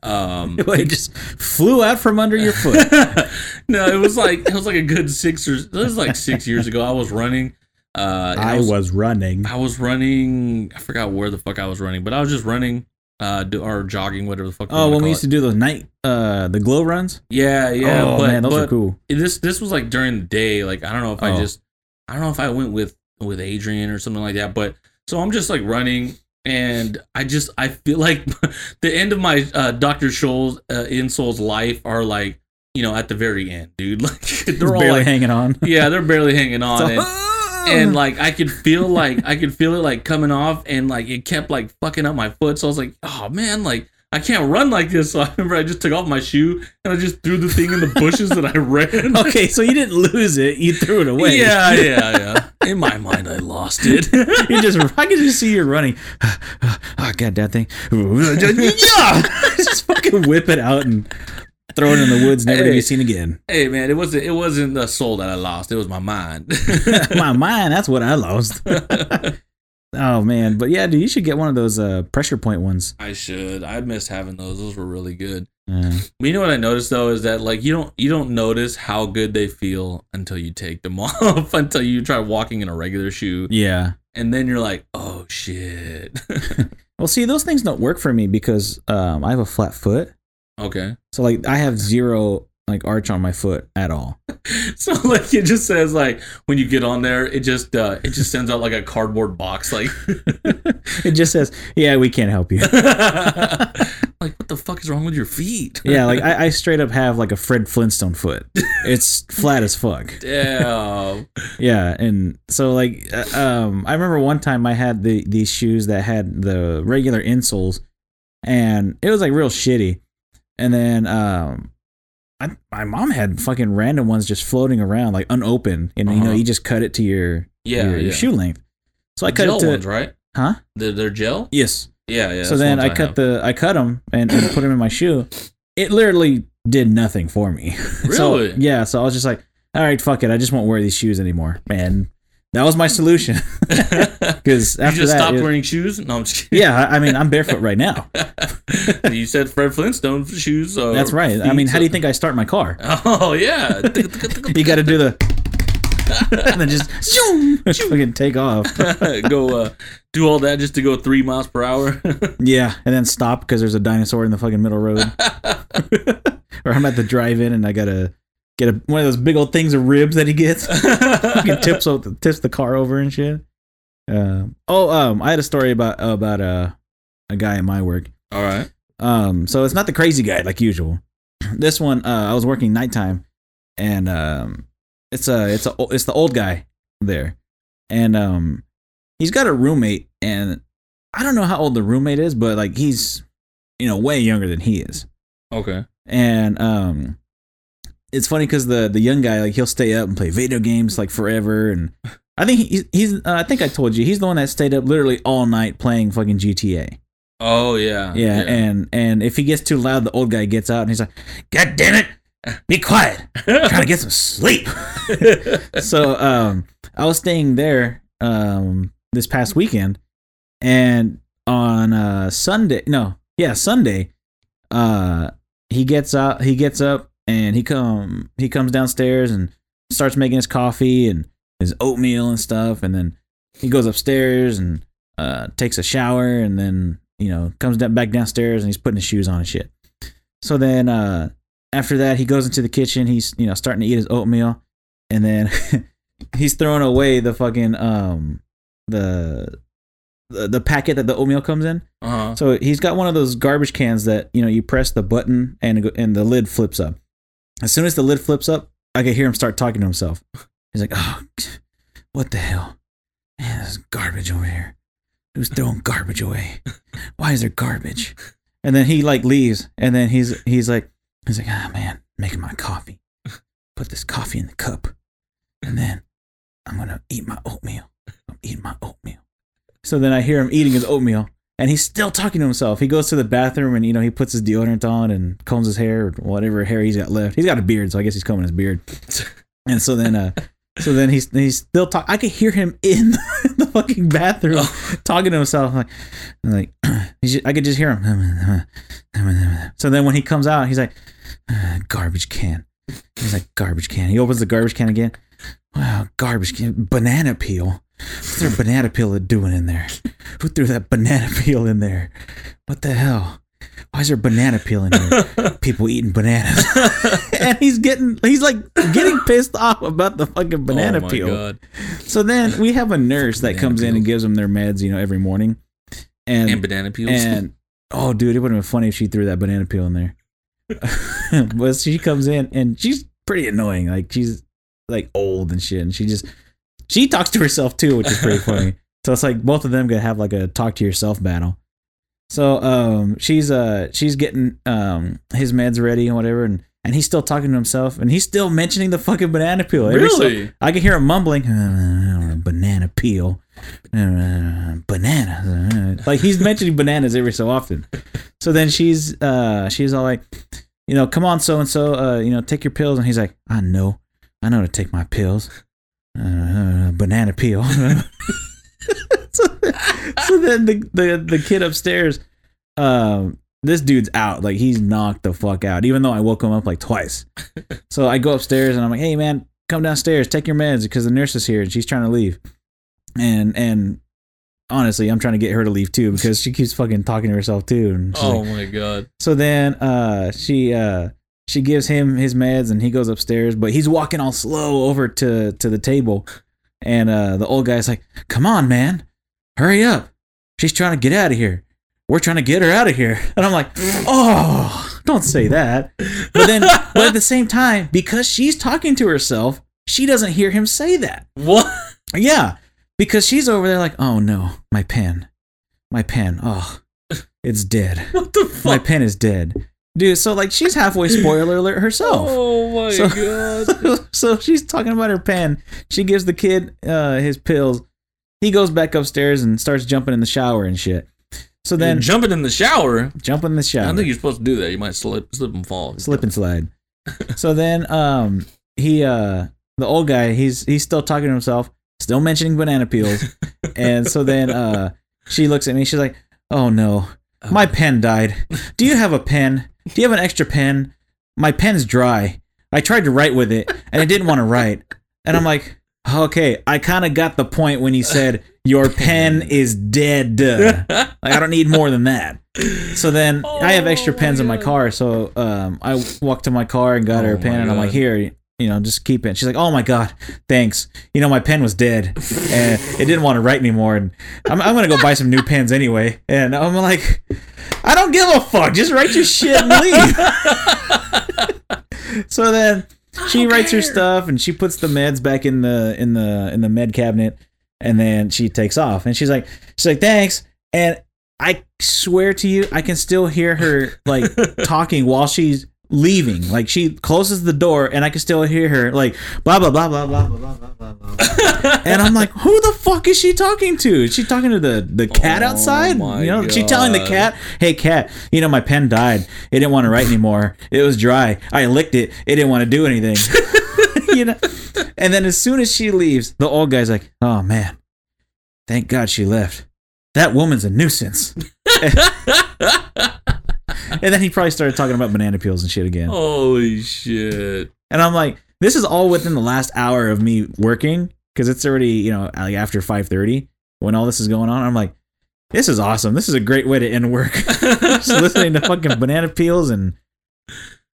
S3: Um, [LAUGHS]
S4: it just flew out from under your foot [LAUGHS]
S3: no, it was like it was like a good six or it was like six years ago. I was running. Uh, and
S4: i was running
S3: I was running. I forgot where the fuck I was running, but I was just running, uh, do, or jogging, whatever the fuck.
S4: oh when we used
S3: it.
S4: to do those night uh the glow runs
S3: Yeah, yeah.
S4: oh
S3: but,
S4: man those are cool
S3: This this was like during the day. Like I don't know if I
S4: Oh.
S3: just I don't know if I went with with Adrian or something like that. But so I'm just like running, and I just I feel like [LAUGHS] the end of my uh, Doctor Scholl's uh, insole's life are like you know at the very end, dude. [LAUGHS] Like they're all
S4: barely
S3: like
S4: hanging on
S3: yeah, they're barely hanging [LAUGHS] on.
S4: So-
S3: and, and like I could feel like I could feel it like coming off and like it kept like fucking up my foot. So I was like, oh man, like I can't run like this. So I remember I just took off my shoe and I just threw the thing in the bushes that I ran. [LAUGHS]
S4: okay so you didn't lose it you threw it away
S3: Yeah, [LAUGHS] yeah, yeah. In my mind, I lost it. [LAUGHS]
S4: you just I can just see you running. [SIGHS] Oh god, that thing. yeah! just fucking whip it out and throw it in the woods, never to be seen again.
S3: hey man, it wasn't it wasn't the soul that I lost. It was my mind. [LAUGHS]
S4: My mind, that's what I lost. [LAUGHS] oh man, but yeah, dude, you should get one of those uh, pressure point ones.
S3: I should. I missed having those. Those were really good. But you know what I noticed though is that like you don't you don't notice how good they feel until you take them [LAUGHS] off until you try walking in a regular shoe
S4: yeah.
S3: and then you're like oh shit
S4: Well, see, those things don't work for me because um, I have a flat foot,
S3: okay
S4: so like I have zero like arch on my foot at all. [LAUGHS]
S3: so like it just says like when you get on there it just uh it just sends out like a cardboard box like [LAUGHS]
S4: It just says, "Yeah, we can't help you." [LAUGHS]
S3: like what the fuck is wrong with your feet
S4: yeah, like I, I straight up have like a Fred Flintstone foot. It's flat as fuck.
S3: damn
S4: Yeah, and so like uh, um I remember one time I had the these shoes that had the regular insoles and it was like real shitty. And then um I, my mom had fucking random ones just floating around like unopened and you know
S3: Uh-huh.
S4: you just cut it to your
S3: yeah
S4: your,
S3: yeah
S4: shoe length. So I cut it to
S3: ones right
S4: huh?
S3: they're, they're gel
S4: Yes.
S3: yeah yeah
S4: so then
S3: the
S4: I cut the I cut them and, and put them in my shoe. It literally did nothing for me. [LAUGHS] so,
S3: Really?
S4: yeah. So I was just like, all right, fuck it. I just won't wear these shoes anymore. And that was my solution. [LAUGHS] [LAUGHS] Because
S3: you
S4: after
S3: just
S4: that,
S3: stopped
S4: it-
S3: wearing shoes no I'm just kidding
S4: yeah, I mean, I'm barefoot right now. [LAUGHS]
S3: you said Fred Flintstone shoes
S4: That's right. I mean, how do you think I start my car?
S3: oh yeah [LAUGHS]
S4: You got to do the [LAUGHS] and then just zoom, fucking take off.
S3: go uh, do all that just to go three miles per hour.
S4: Yeah, and then stop because there's a dinosaur in the fucking middle road. or I'm at the drive-in and I gotta get a, one of those big old things of ribs that he gets. fucking tips tips the car over and shit. Um, oh, um, I had a story about about uh, a guy at my work.
S3: all right.
S4: Um, so it's not the crazy guy like usual. [CLEARS THROAT] This one, uh, I was working nighttime, and um, it's a it's a it's the old guy there, and um, he's got a roommate, and I don't know how old the roommate is, but like he's you know way younger than he is,
S3: Okay.
S4: and um, it's funny because the the young guy like he'll stay up and play video games like forever, and [LAUGHS] I think he, he's uh, I think I told you he's the one that stayed up literally all night playing fucking GTA.
S3: Oh yeah.
S4: Yeah, and and if he gets too loud, the old guy gets out and he's like, "God damn it, be quiet! I'm trying to get some sleep." [LAUGHS] so um, I was staying there um this past weekend, and on uh Sunday, no, yeah, Sunday, uh, he gets out, he gets up, and he come he comes downstairs and starts making his coffee and his oatmeal and stuff, and then he goes upstairs and uh takes a shower, and then you know comes down, back downstairs and he's putting his shoes on and shit. So then uh after that, he goes into the kitchen. He's you know starting to eat his oatmeal, and then [LAUGHS] he's throwing away the fucking um the the, the packet that the oatmeal comes in.
S3: Uh-huh.
S4: So he's got one of those garbage cans that you know you press the button and and the lid flips up. As soon as the lid flips up, I can hear him start talking to himself. He's like, "Oh, what the hell? Man, there's garbage over here. Who's throwing garbage away? Why is there garbage?" And then he like leaves, and then he's he's like, He's like, ah man, making my coffee. Put this coffee in the cup, and then I'm gonna eat my oatmeal. I'm eating my oatmeal. So then I hear him eating his oatmeal, and he's still talking to himself. He goes to the bathroom, and you know he puts his deodorant on and combs his hair, or whatever hair he's got left. He's got a beard, so I guess he's combing his beard. And so then, uh, so then he's he's still talk. I could hear him in [LAUGHS] the fucking bathroom talking to himself, like, like [CLEARS THROAT] he's ju- I could just hear him. [CLEARS THROAT] So then when he comes out, he's like, "Uh, garbage can. He's like, garbage can. He opens the garbage can again. Wow, garbage can. Banana peel. What's their banana peel doing in there? Who threw that banana [LAUGHS] peel in there? What the hell? Why is there banana peel in there? [LAUGHS] People eating bananas. [LAUGHS] and he's getting, he's like getting pissed off about the fucking banana
S3: oh my
S4: peel.
S3: God.
S4: So then we have a nurse that comes in and gives them their meds, you know, every morning. And,
S3: And banana peels.
S4: and oh, dude, it would have been funny if she threw that banana peel in there. [LAUGHS] but she comes in and she's pretty annoying. Like she's like old and shit, and she just she talks to herself too, which is pretty funny. So it's like both of them gonna have like a talk to yourself battle. So um, she's uh she's getting um his meds ready and whatever, and and he's still talking to himself, and he's still mentioning the fucking banana peel. Every so-
S3: Really?
S4: I can hear him mumbling, "Uh, banana peel, uh, banana. uh," Like he's mentioning bananas every so often. So then she's uh she's all like, you know, come on, so and so, uh, you know, take your pills, and he's like, I know, I know to take my pills, uh, banana peel. [LAUGHS] so, [LAUGHS] so then the, the the kid upstairs, um, this dude's out, like he's knocked the fuck out. Even though I woke him up like twice. So I go upstairs and I'm like, hey man, come downstairs, take your meds because the nurse is here and she's trying to leave. And and honestly, I'm trying to get her to leave too because she keeps fucking talking to herself too. And she's
S3: Oh
S4: like-
S3: my god.
S4: so then uh she uh she gives him his meds and he goes upstairs, but he's walking all slow over to to the table. And uh the old guy's like, Come on, man, hurry up. She's trying to get out of here. We're trying to get her out of here. [LAUGHS] And I'm like, Oh, don't say that. But then but at the same time, because she's talking to herself, she doesn't hear him say that.
S3: What?
S4: Yeah, because she's over there like, oh no, my pen, my pen, oh, it's dead. [LAUGHS]
S3: What the
S4: My pen is dead, dude. So like, she's halfway spoiler alert herself.
S3: Oh my
S4: So-
S3: god. [LAUGHS]
S4: so she's talking about her pen. She gives the kid uh, his pills. He goes back upstairs and starts jumping in the shower and shit. So
S3: Then
S4: then
S3: jumping in the shower.
S4: Jumping in the shower.
S3: I don't think you're supposed to do that. You might slip, slip and fall.
S4: slip and slide. [LAUGHS] so then um he uh the old guy he's he's still talking to himself, still mentioning banana peels. and so then uh she looks at me, she's like, "Oh no. My pen died. Do you have a pen? Do you have an extra pen? My pen's dry. I tried to write with it and I didn't want to write." And I'm like, "Okay, I kind of got the point when you said your pen is dead." Like I don't need more than that. So then I have extra
S3: Oh
S4: pens in
S3: my
S4: my car. So um, I walked to my car and got her
S3: Oh
S4: a pen, and I'm like, "Here, you know, just keep it." She's like, "Oh my god, thanks. You know, my pen was dead, and it didn't want to write anymore, and I'm, I'm gonna go buy some new pens anyway." And I'm like, "I don't give a fuck. Just write your shit and leave." [LAUGHS] so then she writes her stuff and she puts the meds back in the in the in the med cabinet and then she takes off. And she's like she's like thanks. And i swear to you i can still hear her like [LAUGHS] talking while she's leaving like she closes the door and i can still hear her like blah blah blah blah blah blah blah blah and i'm like who the fuck is she talking to is she talking to the the cat
S3: Oh
S4: outside you know she telling the cat hey cat you know my pen died it didn't want to write anymore it was dry i licked it it didn't want to do anything you know and then as soon as she leaves the old guy's like oh man thank god she left that woman's a nuisance and then he probably started talking about banana peels and shit again
S3: Holy shit.
S4: and i'm like this is all within the last hour of me working because it's already you know like after 5.30 when all this is going on i'm like this is awesome this is a great way to end work [LAUGHS] just listening to fucking banana peels and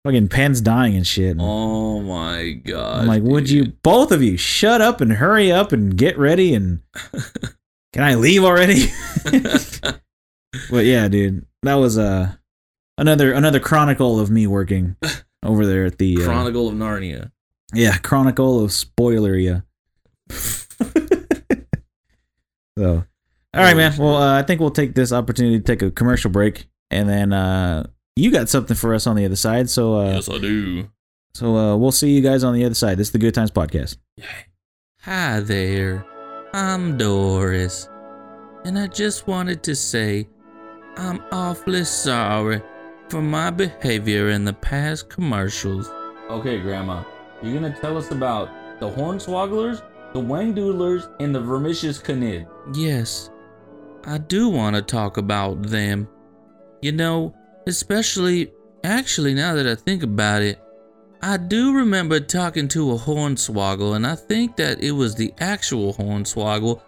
S4: fucking pens dying and shit
S3: Oh my god.
S4: I'm like, would you both of you shut up and hurry up and get ready and [LAUGHS] can I leave already? [LAUGHS] but yeah, dude, that was uh another another chronicle of me working [LAUGHS] over there at the uh,
S3: Chronicle of Narnia.
S4: yeah chronicle of spoileria. [LAUGHS] so, all right, man. Well, uh, I think we'll take this opportunity to take a commercial break, and then uh, you got something for us on the other side. So, uh,
S3: yes, I do.
S4: so uh, we'll see you guys on the other side. This is the Good Times Podcast.
S3: Hi there, I'm Doris, and I just wanted to say I'm awfully sorry for my behavior in the past commercials. Okay, Grandma, you're gonna tell us about the Hornswogglers, the Wangdoodlers, and the Vermicious Knid? Yes, I do want to talk about them. You know, especially, actually, now that I think about it, I do remember talking to a hornswoggle, and I think that it was the actual hornswoggle.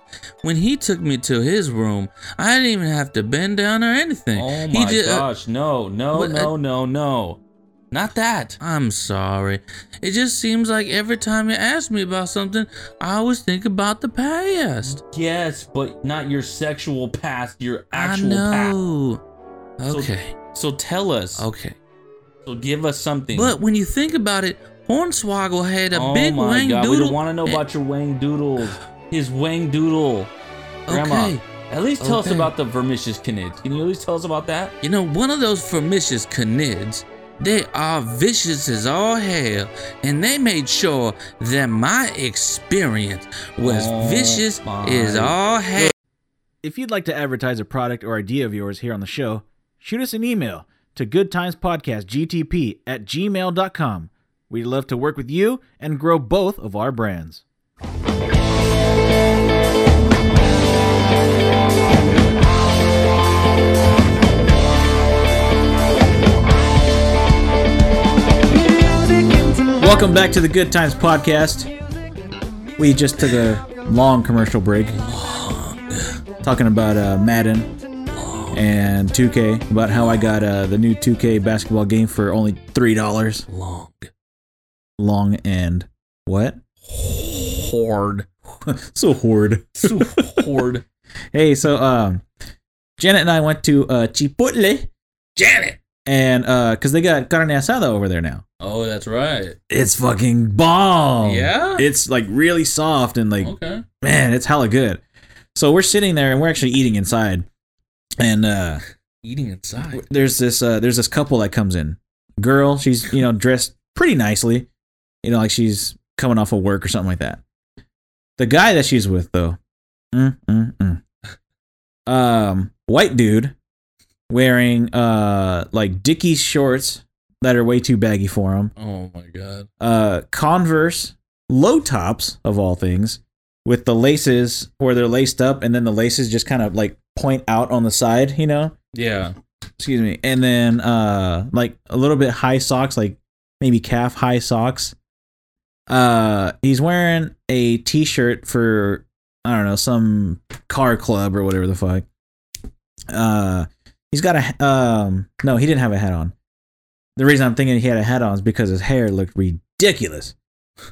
S3: When he took me to his room, I didn't even have to bend down or anything.
S5: Oh
S3: He
S5: my
S3: ju- uh,
S5: gosh, no, no,
S3: uh,
S5: no, no, no. Not that.
S3: I'm sorry. It just seems like every time you ask me about something, I always think about the past.
S5: Yes, but not your sexual past, your
S3: I
S5: actual past.
S3: know.
S5: So-
S3: Okay.
S5: So tell us.
S3: Okay.
S5: So give us something.
S3: But when you think about it, Hornswoggle had a
S5: oh
S3: big
S5: my
S3: wang
S5: god, we
S3: doodle.
S5: don't want to know about your wang doodles. His wang doodle. Grandma,
S3: Okay.
S5: at least tell us about the vermicious knids. Can you at least tell us about that?
S3: You know, one of those vermicious knids, they are vicious as all hell, and they made sure that my experience was
S5: Oh
S3: vicious
S5: my
S3: as all hell.
S4: If you'd like to advertise a product or idea of yours here on the show, shoot us an email to goodtimespodcastgtp at gmail.com. We'd love to work with you and grow both of our brands. Welcome back to the Good Times Podcast. We just took a long commercial break talking about uh, Madden and 2K, about how I got uh, the new 2K basketball game for only $3.
S3: Long.
S4: Long and what?
S3: Horde. [LAUGHS]
S4: so horde.
S5: So horde. [LAUGHS]
S4: Hey, so um, Janet and I went to uh, Chipotle,
S3: Janet!
S4: and uh, cause they got carne asada over there now.
S3: Oh, that's right.
S4: It's fucking bomb.
S3: Yeah?
S4: It's like really soft and like
S3: Okay.
S4: man, it's hella good. So we're sitting there and we're actually eating inside, and uh,
S3: Eating inside.
S4: there's this uh there's this couple that comes in. Girl, she's you know dressed pretty nicely, you know like she's coming off of work or something like that. The guy that she's with though, mm, mm, mm. um, white dude wearing uh like Dickies shorts that are way too baggy for him.
S3: Oh my god.
S4: Uh, Converse low tops of all things with the laces where they're laced up and then the laces just kind of like point out on the side, you know?
S3: Yeah.
S4: excuse me. And then uh like a little bit high socks like maybe calf high socks. Uh he's wearing a t-shirt for i don't know some car club or whatever the fuck. Uh he's got a um no he didn't have a hat on. The reason i'm thinking he had a hat on is because his hair looked ridiculous.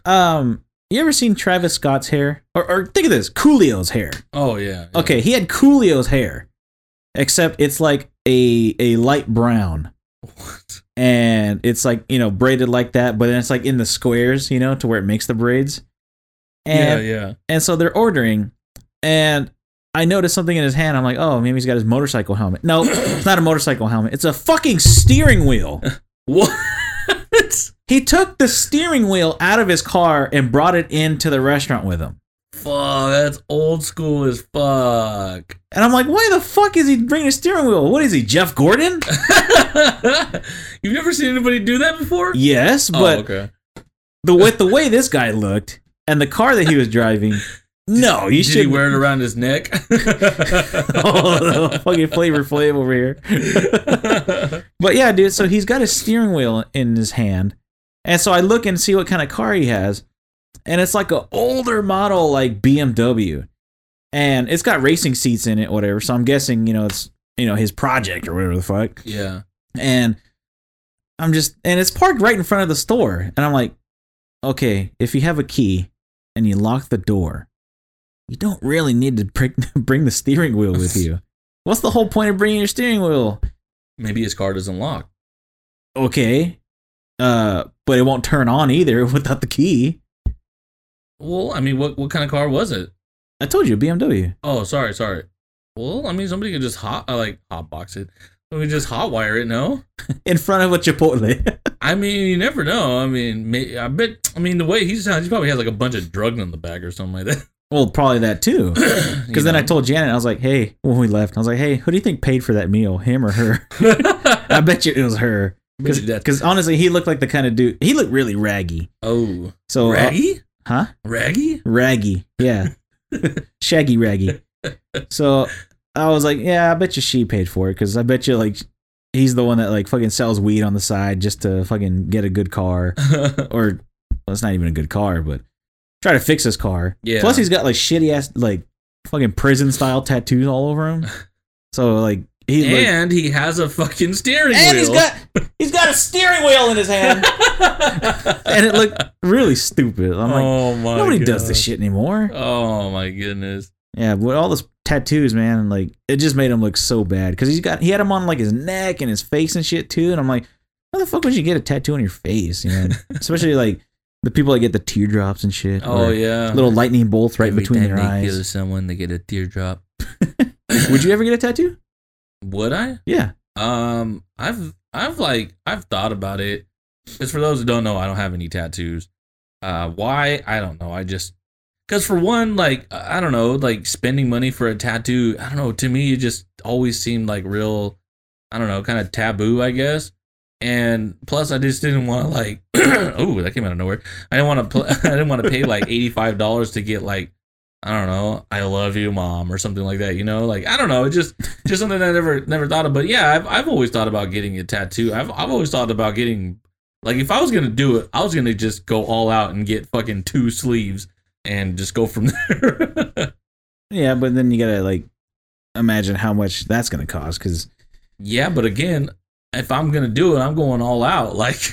S4: Um you ever seen travis scott's hair or, or think of this coolio's hair
S3: Oh yeah. yeah.
S4: Okay, he had Coolio's hair, except it's like a a light brown,
S3: What?
S4: and it's like you know braided like that, but then it's like in the squares, you know, to where it makes the braids. And
S3: yeah, yeah.
S4: and so they're ordering, and I noticed something in his hand. I'm like, oh, maybe he's got his motorcycle helmet. No, it's not a motorcycle helmet. It's a fucking steering wheel. [LAUGHS]
S3: What? [LAUGHS]
S4: He took the steering wheel out of his car and brought it into the restaurant with him.
S3: Fuck, that's old school as fuck.
S4: And I'm like, why the fuck is he bringing a steering wheel? What is he, Jeff Gordon? [LAUGHS]
S3: You've never seen anybody do that before?
S4: Yes,
S3: Oh,
S4: but
S3: okay.
S4: the with the way this guy looked and the car that he was driving, [LAUGHS] no, you
S3: Did he
S4: should
S3: wear it around his neck? [LAUGHS]
S4: oh, fucking flavor flav over here. but yeah, dude. So he's got a steering wheel in his hand, and so I look and see what kind of car he has, and it's like an older model, like BMW, and it's got racing seats in it, whatever. So I'm guessing, you know, it's you know his project or whatever the fuck.
S3: yeah.
S4: and I'm just and it's parked right in front of the store, and I'm like, okay, if you have a key and you lock the door, you don't really need to bring [LAUGHS] bring the steering wheel with you. [LAUGHS] What's the whole point of bringing your steering wheel?
S3: Maybe his car doesn't lock.
S4: Okay, uh, but it won't turn on either [LAUGHS] without the key.
S3: Well, I mean, what what kind of car was it?
S4: I told you BMW.
S3: Oh, sorry, sorry. Well, I mean, somebody could just hot uh, like hotbox it, We just hotwire it, no? [LAUGHS]
S4: in front of a Chipotle. [LAUGHS]
S3: I mean, you never know. I mean, may, I bet. I mean, the way he sounds, he probably has like a bunch of drugs in the bag or something like that.
S4: well, probably that too. [CLEARS THROAT]
S3: Because
S4: Because then I told Janet, I was like, "Hey," when we left, I was like, "Hey, who do you think paid for that meal, him or her?" I bet you it was her. Because honestly, he looked like the kind of dude. He looked really raggy.
S3: oh,
S4: So uh,
S3: raggy,
S4: huh?
S3: raggy.
S4: Raggy, yeah, [LAUGHS] shaggy raggy. So I was like, "Yeah, I bet you she paid for it." Because I bet you like he's the one that like fucking sells weed on the side just to fucking get a good car, [LAUGHS] or well, it's not even a good car, but try to fix his car.
S3: Yeah.
S4: Plus, he's got like shitty ass like fucking prison style tattoos all over him. [LAUGHS] So like he like,
S3: and he has a fucking steering
S4: and
S3: wheel.
S4: And he's got he's got a steering wheel in his hand, [LAUGHS] and it looked really stupid. I'm like,
S3: oh my
S4: nobody does this shit anymore.
S3: Oh my goodness.
S4: Yeah, with all those tattoos, man, like it just made him look so bad because he's got he had him on like his neck and his face and shit too. And I'm like, how the fuck would you get a tattoo on your face? You know, [LAUGHS] especially like the people that get the teardrops and shit.
S3: Oh yeah.
S4: little lightning bolts right
S3: Every
S4: between
S3: time
S4: their
S3: they kill
S4: eyes.
S3: someone, they get a teardrop. [LAUGHS]
S4: Would you ever get a tattoo?
S3: Would I?
S4: Yeah.
S3: Um, I've I've like I've thought about it. Because for those who don't know, I don't have any tattoos. Uh, why? I don't know. I just because for one, like I don't know, like spending money for a tattoo. I don't know. To me, it just always seemed like real. I don't know, kind of taboo, I guess. And plus, I just didn't want to like. [CLEARS THROAT] oh, that came out of nowhere. I didn't want to. Pl- [LAUGHS] I didn't want to pay like eighty five dollars to get like. I don't know. I love you, mom, or something like that. You know, like I don't know. It just just something I never never thought of. But yeah, I've I've always thought about getting a tattoo. I've I've always thought about getting like if I was gonna do it, I was gonna just go all out and get fucking two sleeves and just go from [LAUGHS] there.
S4: Yeah, but then you gotta like imagine how much that's gonna cost because
S3: yeah, but again, if I'm gonna do it, I'm going all out. [LAUGHS] Like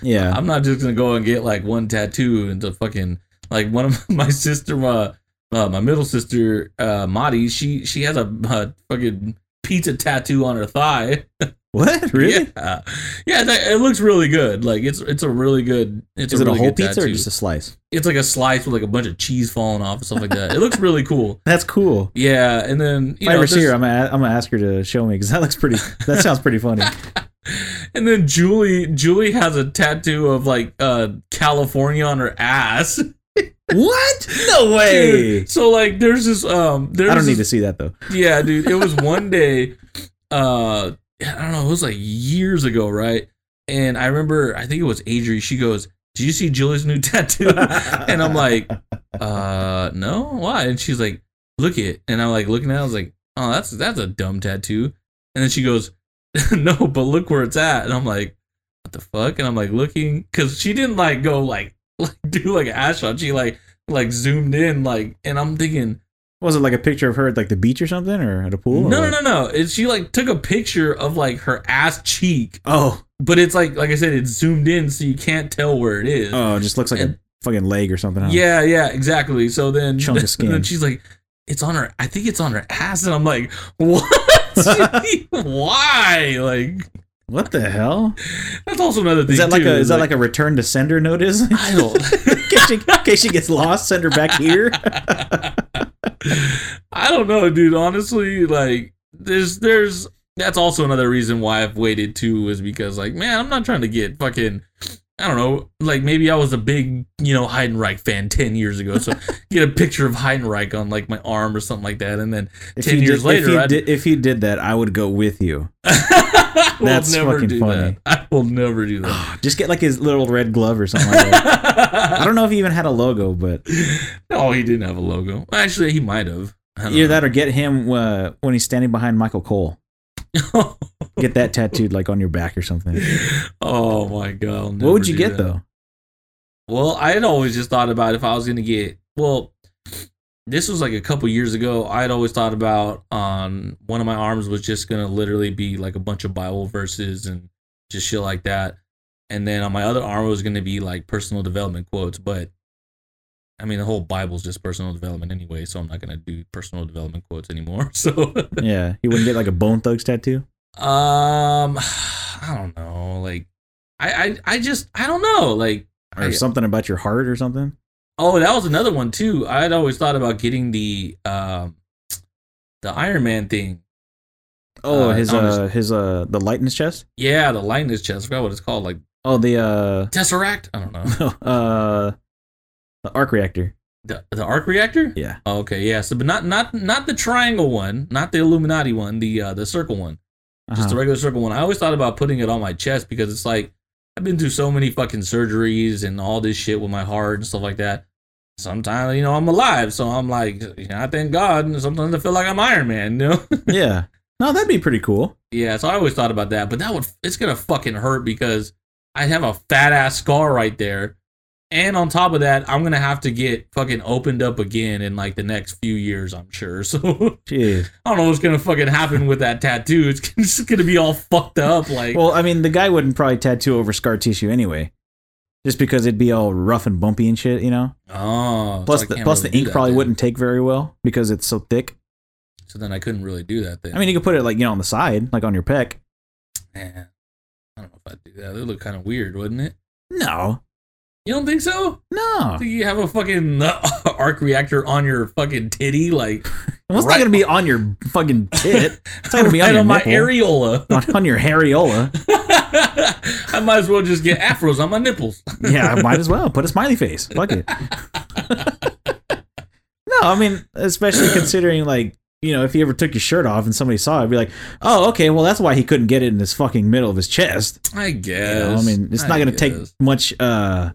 S4: yeah,
S3: I'm not just gonna go and get like one tattoo and the fucking like one of [LAUGHS] my sister, uh, uh my middle sister, uh, Madi. She she has a, a fucking pizza tattoo on her thigh. [LAUGHS]
S4: what really?
S3: Yeah, yeah. That, it looks really good. Like it's it's a really good. It's
S4: Is
S3: a
S4: it
S3: really
S4: a whole pizza or
S3: tattoo.
S4: just a slice?
S3: It's like a slice with like a bunch of cheese falling off and stuff like that. It looks really cool. [LAUGHS]
S4: That's cool.
S3: Yeah, and then
S4: If
S3: you
S4: I
S3: know,
S4: ever see her, I'm gonna I'm gonna ask her to show me because that looks pretty. That sounds pretty funny.
S3: and then Julie Julie has a tattoo of like uh California on her ass.
S4: What? No way.
S3: Dude, so like there's this um there's
S4: I don't need to see that though.
S3: Yeah, dude. It was one day, uh, I don't know, it was like years ago, right? And I remember, I think it was Adri. She goes, "Did you see Julie's new [LAUGHS] tattoo?" and I'm like, "Uh, no, why?" And she's like, "Look it." And I'm like looking at, it, I was like, "Oh, that's that's a dumb tattoo." And then she goes, [LAUGHS] "No, but look where it's at." And I'm like, "What the fuck?" And I'm like looking because she didn't like go like [LAUGHS] like do like an ass shot. She like like zoomed in like, and I'm thinking.
S4: Was it like a picture of her at like the beach or something, or at a pool?
S3: No, no, no, no. It, she like took a picture of like her ass cheek,
S4: Oh,
S3: but it's like like I said, it's zoomed in, so you can't tell where it is.
S4: oh, it just looks like
S3: And-
S4: a fucking leg or something. Huh?
S3: Yeah, yeah, exactly. So then,
S4: Chunk [LAUGHS] of skin.
S3: then she's like, "It's on her. I think it's on her ass," and I'm like, [LAUGHS] "What? Why? Like
S4: What the hell?
S3: that's also another thing.
S4: Is that like
S3: too,
S4: a is that like a return to sender notice?
S3: I don't. [LAUGHS]
S4: in, case she, in case she gets lost, send her back here. [LAUGHS]
S3: I don't know, dude. Honestly, like there's there's that's also another reason why I've waited too is because like man, I'm not trying to get fucking I don't know, like maybe I was a big, you know, Heidenreich fan 10 years ago. So [LAUGHS] get a picture of Heidenreich on like my arm or something like that. And then
S4: If
S3: 10
S4: you
S3: years
S4: did,
S3: later,
S4: if
S3: he,
S4: did, if you did that, I would go with you. [LAUGHS]
S3: I will
S4: That's
S3: never
S4: fucking
S3: do
S4: funny.
S3: that. I will never do that.
S4: Just get like his little red glove or something like that. [LAUGHS] I don't know if he even had a logo, but
S3: oh, he didn't have a logo. Actually, he might have. I don't
S4: either
S3: know.
S4: that or get him uh, when he's standing behind Michael Cole. [LAUGHS] Get that tattooed like on your back or something.
S3: oh my god. I'll
S4: What would you
S3: do
S4: get
S3: that.
S4: though?
S3: Well, I had always just thought about if I was gonna get well, this was like a couple years ago. I had always thought about on one of my arms was just gonna literally be like a bunch of Bible verses and just shit like that. And then on my other arm was gonna be like personal development quotes, but I mean the whole Bible's just personal development anyway, so I'm not gonna do personal development quotes anymore. [LAUGHS] So
S4: Yeah, he wouldn't get like a Bone Thugs tattoo.
S3: um [SIGHS] I don't know. Like I I, I just I don't know. Like
S4: or
S3: I-
S4: something about your heart or something.
S3: Oh, that was another one too. I had always thought about getting the um the Iron Man thing.
S4: Oh,
S3: Uh, his
S4: uh his uh the light in his chest.
S3: Yeah, the light in his chest. I forgot what it's called. Like
S4: Oh, the uh
S3: tesseract. I don't know. [LAUGHS]
S4: uh the arc reactor.
S3: the, the arc reactor.
S4: Yeah.
S3: Oh, okay. Yeah. So, but not not not the triangle one, not the Illuminati one. The uh, the circle one. Just
S4: Uh-huh.
S3: the regular circle one. I always thought about putting it on my chest because it's like I've been through so many fucking surgeries and all this shit with my heart and stuff like that. Sometimes you know I'm alive, so I'm like, you know, I thank God. And sometimes I feel like I'm Iron Man. You know. [LAUGHS]
S4: yeah. No, that'd be pretty cool.
S3: Yeah, so I always thought about that, but that would it's gonna fucking hurt because I have a fat ass scar right there, and on top of that, I'm gonna have to get fucking opened up again in like the next few years, I'm sure. [LAUGHS] So
S4: Jeez.
S3: I don't know what's gonna fucking happen with that tattoo. It's [LAUGHS] just gonna be all fucked up, like
S4: Well, I mean, the guy wouldn't probably tattoo over scar tissue anyway, just because it'd be all rough and bumpy and shit, you know.
S3: oh.
S4: Plus,
S3: so
S4: the plus
S3: really
S4: the ink
S3: that
S4: probably
S3: then.
S4: wouldn't take very well because it's so thick.
S3: So then I couldn't really do that then.
S4: I mean, you could put it like you know on the side, like on your pec.
S3: man, I don't know if I'd do that. It would look kind of weird, wouldn't it?
S4: No,
S3: You don't think so?
S4: no.
S3: Think you have a fucking uh, [LAUGHS] arc reactor on your fucking titty, like [LAUGHS]
S4: Well, it's
S3: Right-
S4: not gonna be on your fucking [LAUGHS] tit. It's not gonna be on
S3: right
S4: your
S3: on my areola.
S4: on, on your hariola.
S3: I might as well just get afros on my nipples.
S4: Yeah, I might as well put a smiley face. Fuck it. no, I mean, especially considering like you know, if he ever took your shirt off and somebody saw it, I'd be like, oh, okay, well, that's why he couldn't get it in this fucking middle of his chest.
S3: I
S4: You
S3: guess.
S4: know, I mean, it's not going to take much, uh,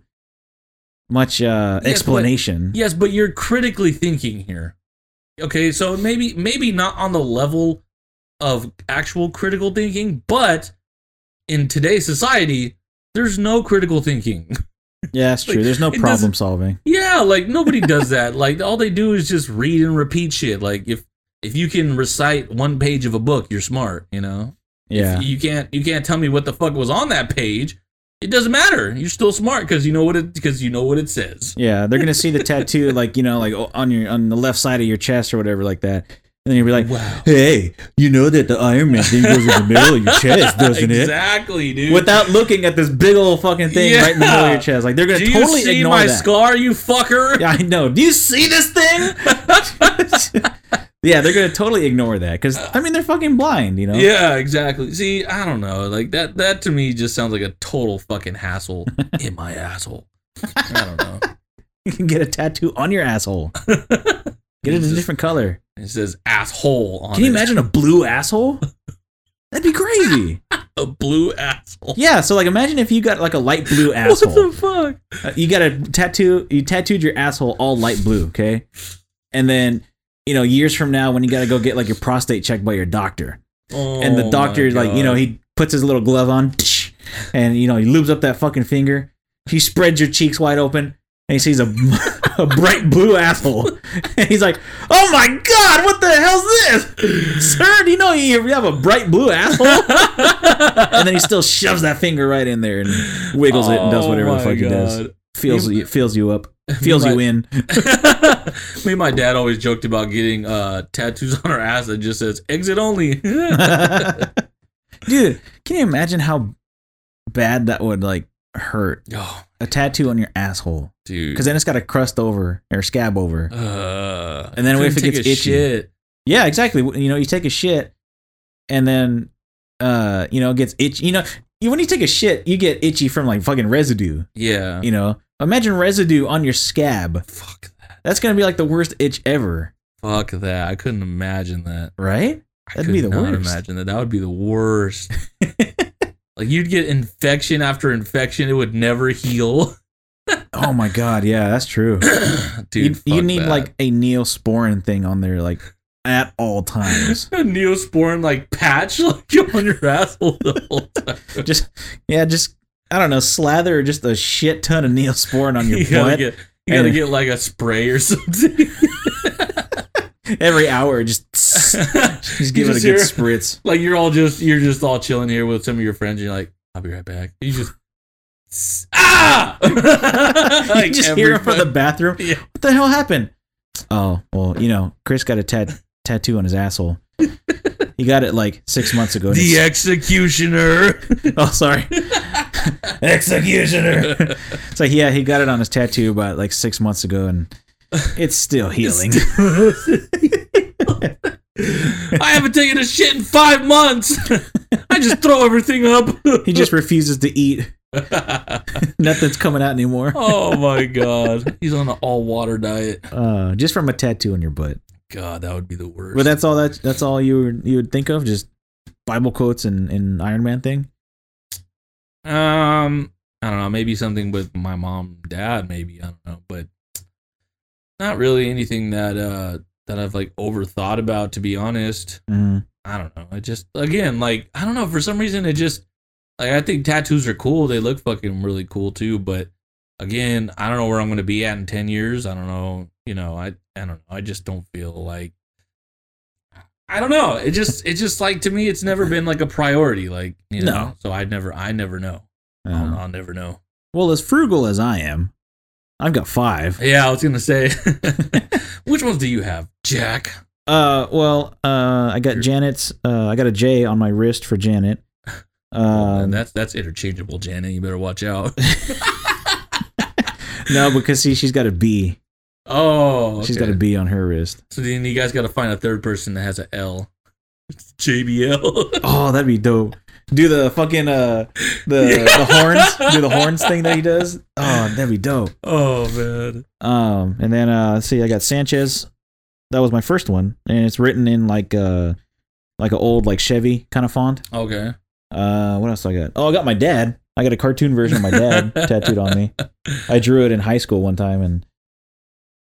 S4: much uh,
S3: but-
S4: explanation.
S3: Yes, but you're critically thinking here. Okay, so maybe maybe not on the level of actual critical thinking, but in today's society, there's no critical thinking. [LAUGHS]
S4: Yeah, that's true. There's no problem solving.
S3: Yeah, like nobody [LAUGHS] does that. Like all they do is just read and repeat shit. Like if if you can recite one page of a book, you're smart, you know?
S4: Yeah.
S3: If you can't you can't tell me what the fuck was on that page. It doesn't matter. You're still smart because you know what it because you know what it says.
S4: Yeah, they're gonna see the tattoo [LAUGHS] like you know like on your on the left side of your chest or whatever like that, and then you'll be like,
S3: Wow.
S4: "Hey, you know that the Iron Man thing goes in the middle of your [LAUGHS] chest, doesn't it?"
S3: exactly, dude.
S4: Without looking at this big old fucking thing
S3: Yeah.
S4: right in the middle of your chest, like they're gonna totally ignore that.
S3: Do you see my
S4: that.
S3: scar, you fucker?
S4: Yeah, I know. Do you see this thing? [LAUGHS] yeah, they're gonna totally ignore that because I mean they're fucking blind, you know.
S3: Yeah, exactly. See, I don't know. Like that that to me just sounds like a total fucking hassle [LAUGHS] in my asshole. I don't know. [LAUGHS]
S4: You can get a tattoo on your asshole. [LAUGHS] Get it in a different color.
S3: It says asshole on
S4: Can you
S3: it.
S4: imagine a blue asshole? That'd be crazy.
S3: a blue asshole?
S4: Yeah, so like imagine if you got like a light blue asshole.
S3: What the fuck?
S4: Uh, you got a tattoo, you tattooed your asshole all light blue, okay? And then, you know, years from now when you got to go get like your prostate checked by your doctor. and the
S3: Oh
S4: doctor like, you know, he puts his little glove on [LAUGHS] and you know, he lubes up that fucking finger. He spreads your cheeks wide open and he sees a, [LAUGHS] a bright blue asshole. [LAUGHS] And he's like, "Oh my god, what the hell's this? Sir, do you know you have a bright blue asshole?" and then he still shoves that finger right in there and wiggles it and does
S3: Oh
S4: whatever the
S3: my
S4: fuck he does. Feels
S3: you,
S4: feels you up. [LAUGHS] Feels
S3: My-
S4: you in. [LAUGHS]
S3: Me and my dad always joked about getting uh, tattoos on our ass that just says "exit only." [LAUGHS]
S4: Dude, can you imagine how bad that would like hurt? [SIGHS]
S3: oh,
S4: A tattoo on your asshole.
S3: dude.
S4: Because then it's got a crust over or scab over.
S3: Uh,
S4: And then if it gets itchy?
S3: Shit.
S4: Yeah, exactly. You know, you take a shit and then uh, you know, it gets itchy. You know, you, when you take a shit, you get itchy from like fucking residue,
S3: Yeah.
S4: you know. Imagine residue on your scab.
S3: Fuck that.
S4: That's going to be like the worst itch ever,
S3: Fuck that. I couldn't imagine that.
S4: right?
S3: I
S4: That'd
S3: could
S4: be the
S3: not
S4: worst.
S3: imagine that. That would be the worst. [LAUGHS] like you'd get infection after infection. It would never heal. [LAUGHS]
S4: Oh my god, yeah, that's true. [CLEARS THROAT]
S3: Dude,
S4: you, you
S3: fuck
S4: need
S3: that.
S4: like a neosporin thing on there like at all times. [LAUGHS]
S3: a neosporin like patch like on your asshole the whole time.
S4: just yeah, just I don't know, slather just a shit ton of neosporin on your [LAUGHS]
S3: you gotta
S4: butt
S3: get you gotta get like a spray or [LAUGHS] something. [LAUGHS]
S4: every hour. Just just give it a good spritz.
S3: like you're all just you're just all chilling here with some of your friends. And you're like, I'll be right back. You just ah.
S4: you just hear him from the bathroom.
S3: Yeah.
S4: What the hell happened? Oh well, you know, Chris got a tat- tattoo on his asshole. He got it like six months ago.
S3: The executioner.
S4: oh, sorry, [LAUGHS] executioner. [LAUGHS] It's like yeah, he got it on his tattoo about like six months ago, and it's still healing. [LAUGHS]
S3: I haven't taken a shit in five months. I just throw everything up.
S4: He just refuses to eat. Nothing's coming out anymore.
S3: oh my god, he's on an all water diet.
S4: Uh, just from a tattoo on your butt.
S3: God, that would be the worst.
S4: But that's all that that's all you would you would think of, just Bible quotes and, and Iron Man thing.
S3: Um, I don't know. Maybe something with my mom, dad. Maybe I don't know, but not really anything that uh that I've like overthought about. To be honest,
S4: Mm.
S3: I don't know. I just again like I don't know. For some reason, it just like I think tattoos are cool. They look fucking really cool too. But again, I don't know where I'm gonna be at in ten years. I don't know. You know, I I don't know. I just don't feel like. I don't know. It just it just like to me, it's never been like a priority. Like you know,
S4: No.
S3: so I never I never know. I'll,
S4: Uh,
S3: I'll never know.
S4: well, as frugal as I am, I've got five.
S3: Yeah, I was gonna say. [LAUGHS] [LAUGHS] Which ones do you have, Jack?
S4: Uh, well, uh, I got Janet's. Uh, I got a J on my wrist for Janet. [LAUGHS]
S3: Oh, man, that's that's interchangeable, Janet. You better watch out.
S4: no, because see, she's got a B.
S3: oh,
S4: she's got a B on her wrist.
S3: So then you guys got to find a third person that has a L. It's JBL.
S4: Oh, that'd be dope. Do the fucking uh the [LAUGHS] the horns. Do the horns thing that he does. Oh, that'd be dope.
S3: oh man.
S4: Um, and then uh, see, I got Sanchez. That was my first one, and it's written in like uh like an old like Chevy kind of font.
S3: Okay.
S4: Uh, what else do I got? Oh, I got my dad. I got a cartoon version of my dad [LAUGHS] tattooed on me. I drew it in high school one time, and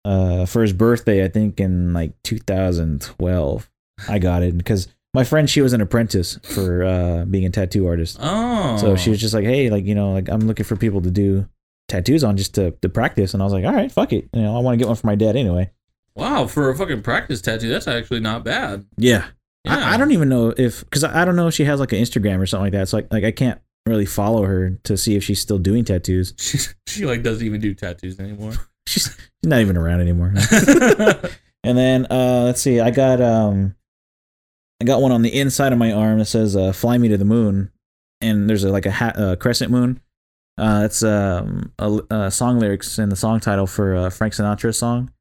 S4: uh, for his birthday, I think in like 2012, I got it because my friend she was an apprentice for uh being a tattoo artist.
S3: Oh.
S4: So she was just like, hey, like you know, like I'm looking for people to do tattoos on just to to practice, and I was like, all right, fuck it, you know, I want to get one for my dad anyway.
S3: Wow, for a fucking practice tattoo, that's actually not bad.
S4: Yeah,
S3: Yeah.
S4: I, I don't even know if because I, I don't know if she has like an Instagram or something like that. So like like I can't really follow her to see if she's still doing tattoos. [LAUGHS]
S3: She, she like doesn't even do tattoos anymore.
S4: She's, she's not even around anymore. [LAUGHS] and then uh let's see, I got um I got one on the inside of my arm that says uh, "Fly me to the moon," and there's a, like a ha- uh, crescent moon. Uh, it's um, a, a song lyrics and the song title for uh, Frank Sinatra's song.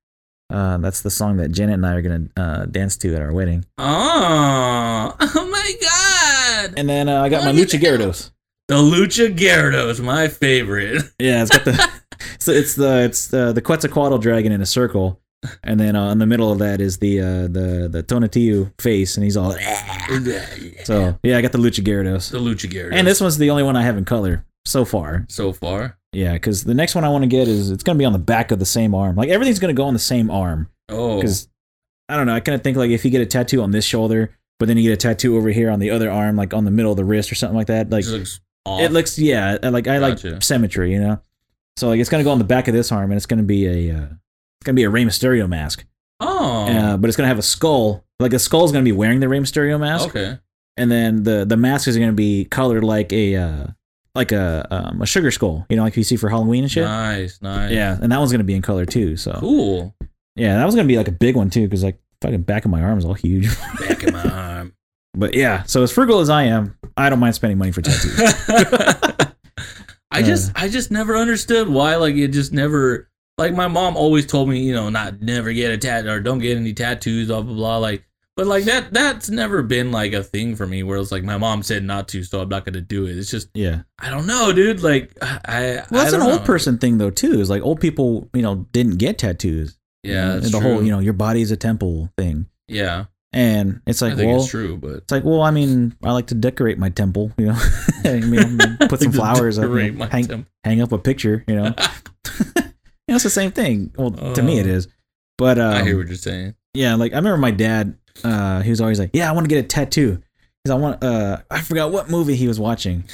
S4: Uh, that's the song that Janet and I are gonna uh, dance to at our wedding.
S3: oh, [LAUGHS] oh my god.
S4: And then uh, I got my
S3: Oh, you
S4: Lucha. Gyarados.
S3: The Lucha Gyarados, my favorite.
S4: Yeah, it's got the [LAUGHS] [LAUGHS] so it's the it's the the Quetzalcoatl dragon in a circle, and then uh, in the middle of that is the uh, the the Tonatiuh face, and he's all. So yeah, I got the Lucha Gyarados,
S3: the Lucha Gyarados.
S4: and this one's the only one I have in color so far.
S3: so far.
S4: Yeah, because the next one I want to get is it's gonna be on the back of the same arm. Like everything's gonna go on the same arm.
S3: Oh,
S4: Because I don't know, I kind of think like if you get a tattoo on this shoulder, but then you get a tattoo over here on the other arm, like on the middle of the wrist or something like that, like
S3: just looks
S4: it looks yeah, like I
S3: Gotcha.
S4: like symmetry, you know. So like it's gonna go on the back of this arm, and it's gonna be a uh, it's gonna be a Rey Mysterio mask,
S3: Oh,
S4: uh, but it's gonna have a skull. Like a skull's gonna be wearing the Rey Mysterio mask,
S3: okay.
S4: and then the the mask is gonna be colored like a uh, like a um, a sugar skull, you know, like you see for Halloween and shit.
S3: Nice, nice.
S4: Yeah, and that one's gonna be in color too. So
S3: Cool.
S4: yeah, that was gonna be like a big one too, because like fucking back of my arm is all huge. [LAUGHS]
S3: Back in my arm.
S4: but yeah, so as frugal as I am, I don't mind spending money for tattoos. [LAUGHS]
S3: I just. I just never understood why like it just never like my mom always told me, you know, not never get a tattoo or don't get any tattoos, blah blah blah. Like but like that that's never been like a thing for me where it's like my mom said not to, so I'm not gonna do it. It's just
S4: yeah.
S3: I don't know, dude. Like I
S4: Well, that's
S3: I
S4: an old
S3: know.
S4: person thing though too. Is like old people, you know, didn't get tattoos.
S3: Yeah,
S4: and
S3: that's
S4: the
S3: true.
S4: whole, you know, your body is a temple thing.
S3: Yeah.
S4: And it's like, well,
S3: it's true, but
S4: it's like, well, I mean, I like to decorate my temple, you know. [LAUGHS] I mean, [LAUGHS] put some flowers up, you know, hang, hang up a picture, you know. you know, it's the same thing. Well, to me, it
S3: Uh.
S4: But um,
S3: I hear what you're saying.
S4: yeah, like I remember my dad. Uh, he was always like, "Yeah, I want to get a tattoo." Because I want. Uh, I forgot what movie he was watching,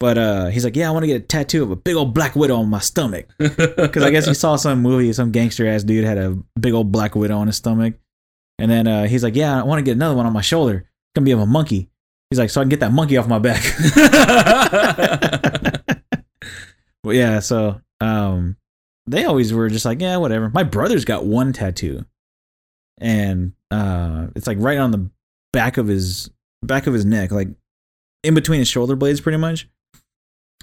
S4: but uh, he's like, "Yeah, I want to get a tattoo of a big old black widow on my stomach." Because I guess he [LAUGHS] saw some movie, some gangster ass dude had a big old black widow on his stomach, and then uh, he's like, "Yeah, I want to get another one on my shoulder. It's gonna be of a monkey." He's like, "So I can get that monkey off my back." [LAUGHS] well, yeah. So um, they always were just like, "Yeah, whatever." My brother's got one tattoo, and uh, it's like right on the back of his back of his neck, like in between his shoulder blades, pretty much.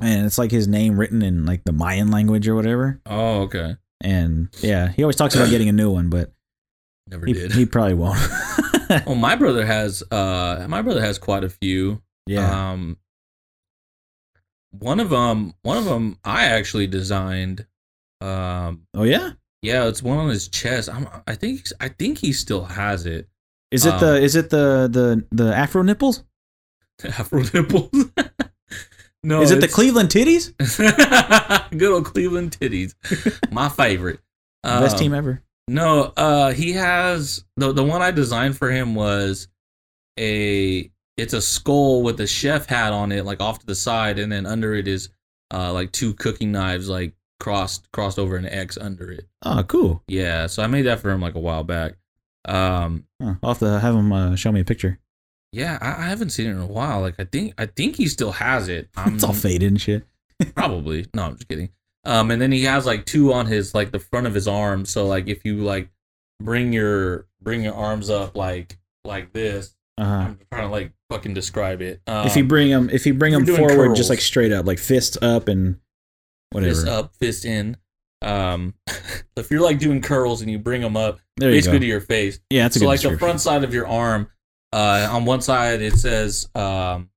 S4: And it's like his name written in like the Mayan language or whatever.
S3: oh, okay.
S4: And yeah, he always talks about getting a new one, but
S3: Never
S4: he,
S3: did.
S4: he probably won't. [LAUGHS]
S3: well, my brother has uh my brother has quite a few.
S4: yeah.
S3: Um, one of them, one of them, I actually designed. Um,
S4: oh yeah.
S3: yeah, it's one on his chest. I'm, I think, I think he still has it.
S4: Is it
S3: Um,
S4: the is it the the the Afro nipples? [LAUGHS]
S3: Afro nipples. [LAUGHS] no,
S4: is it the Cleveland titties?
S3: Good old Cleveland titties, my favorite.
S4: Best
S3: Um,
S4: team ever.
S3: No, uh, he has the the one I designed for him was a it's a skull with a chef hat on it, like off to the side, and then under it is uh like two cooking knives, like crossed crossed over an X under it.
S4: Oh, cool.
S3: Yeah, so I made that for him like a while back. Um,
S4: Huh, I'll have to have him uh, show me a picture.
S3: yeah, I, I haven't seen it in a while. Like I think I think he still has it. I'm [LAUGHS]
S4: it's all faded and shit. [LAUGHS]
S3: Probably. No, I'm just kidding. Um, and then he has like two on his like the front of his arm. So like if you like bring your bring your arms up like like this,
S4: Uh-huh.
S3: I'm trying to like fucking describe it. Um,
S4: if you bring them, if you bring
S3: doing
S4: forward,
S3: curls.
S4: just like straight up, like fists up and whatever.
S3: fist up, fist in. Um, [LAUGHS] if you're like doing curls and you bring them up
S4: there you
S3: basically
S4: go.
S3: to your face,
S4: Yeah, that's a
S3: so like the front side of your arm, uh, on one side it says, um,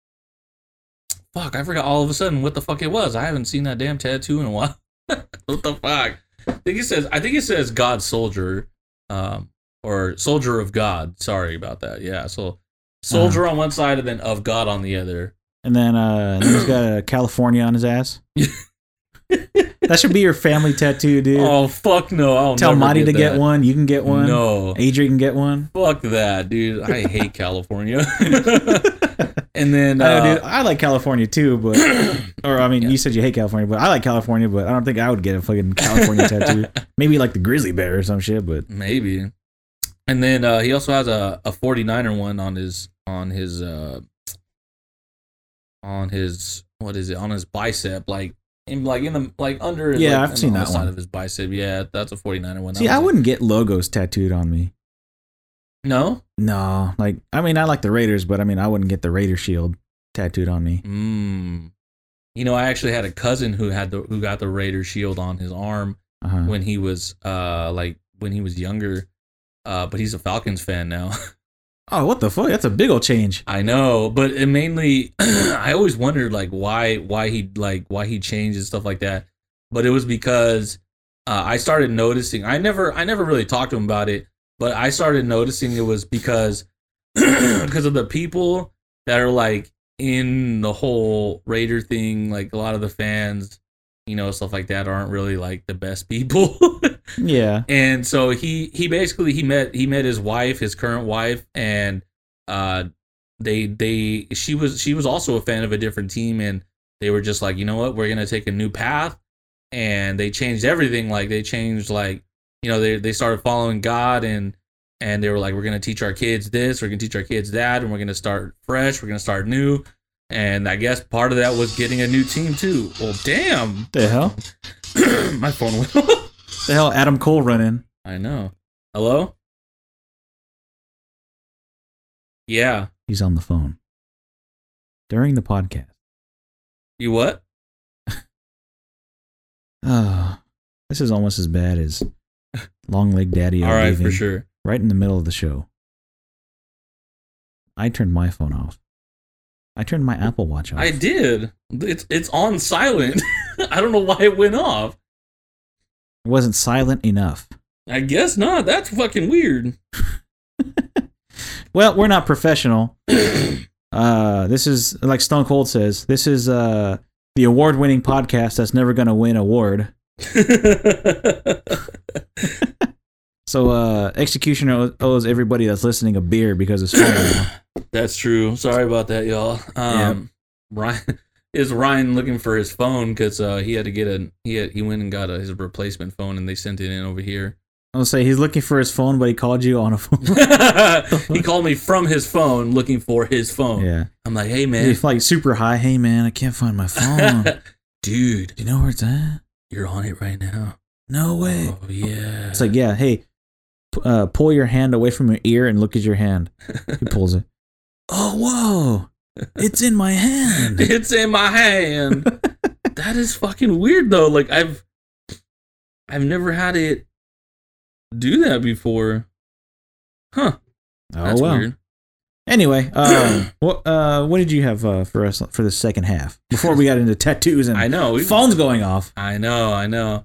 S3: fuck, I forgot all of a sudden what the fuck it was. I haven't seen that damn tattoo in a while. [LAUGHS] what the fuck? I think it says, I think it says God Soldier, um, or Soldier of God. Sorry about that. Yeah, so Soldier
S4: Uh-huh.
S3: on one side and then of God on the other.
S4: And then, uh, he's got a [CLEARS THROAT] California on his ass. [LAUGHS] that should be your family tattoo, dude.
S3: Oh fuck no! I'll
S4: Tell Marty to get one. You can get one.
S3: No,
S4: Adrian can get one.
S3: fuck that, dude. I hate [LAUGHS] California. And then,
S4: I,
S3: uh,
S4: dude, I like California too, but [CLEARS THROAT] or I mean,
S3: Yeah.
S4: you said you hate California, but I like California, but I don't think I would get a fucking California [LAUGHS] tattoo. Maybe like the grizzly bear or some shit, but
S3: Maybe. And then uh, he also has a, a 49er one on his on his uh on his what is it on his bicep like in like in the like under
S4: Yeah,
S3: like,
S4: I've seen that
S3: side
S4: one.
S3: of his bicep yeah that's a 49er one That
S4: see, I wouldn't get logos tattooed on me.
S3: No
S4: No, like I mean, I like the Raiders, but I mean, I wouldn't get the Raider shield tattooed on me.
S3: mm. you know I actually had a cousin who had the who got the Raider shield on his arm
S4: Uh-huh.
S3: when he was uh like when he was younger uh but he's a Falcons fan now [LAUGHS]
S4: Oh, what the fuck? That's a big old change.
S3: I know, but it mainly [CLEARS THROAT] I always wondered like why why he like why he changed and stuff like that. But it was because uh, I started noticing. I never I never really talked to him about it, but I started noticing it was because [CLEARS THROAT] because of the people that are like in the whole Raider thing. Like a lot of the fans, you know, stuff like that aren't really like the best people. [LAUGHS]
S4: Yeah.
S3: and so he he basically he met he met his wife his current wife and uh they they she was she was also a fan of a different team and they were just like you know what we're gonna take a new path and they changed everything like they changed like you know they they started following god and and they were like we're gonna teach our kids this we're gonna teach our kids that and we're gonna start fresh we're gonna start new and i guess part of that was getting a new team too well damn
S4: The hell? [CLEARS THROAT]
S3: my phone went off
S4: The hell? Adam Cole running.
S3: I know. Hello? Yeah.
S4: He's on the phone during the podcast.
S3: You what?
S4: Oh, [SIGHS] this is almost as bad as Long Leg Daddy.
S3: All right, for
S4: leaving
S3: sure.
S4: Right in the middle of the show. I turned my phone off. I turned my Apple Watch off.
S3: I did. It's it's on silent. [LAUGHS] I don't know why it went off.
S4: It wasn't silent enough.
S3: I guess not. That's fucking weird. [LAUGHS]
S4: Well, we're not professional. [COUGHS] uh, this is like Stone Cold says. This is uh the award-winning podcast that's never gonna win award. [LAUGHS] So uh, Executioner owes everybody that's listening a beer because it's fun. [LAUGHS]
S3: That's true. Sorry about that, y'all. Um, Ryan [LAUGHS] is Ryan looking for his phone because uh, he had to get a he had, he went and got a, his replacement phone and they sent it in over here.
S4: I'll say he's looking for his phone, but he called you on a phone.
S3: he called me from his phone looking for his phone.
S4: yeah,
S3: I'm like, hey man,
S4: he's like super high. Hey man, I can't find my phone. Dude. Do
S3: dude,
S4: you know where it's at?
S3: You're on it right now.
S4: No way.
S3: Oh yeah.
S4: It's like yeah, hey, p- uh, pull your hand away from your ear and look at your hand. He [LAUGHS] pulls it. Oh whoa, it's in my hand. [LAUGHS]
S3: it's in my hand. that is fucking weird though. Like I've I've never had it do that before. Huh.
S4: Oh
S3: That's
S4: well.
S3: weird.
S4: Anyway, uh, [CLEARS THROAT] what uh, what did you have uh, for us for the second half before we got into tattoos and
S3: I know.
S4: phones going off?
S3: I know. I know.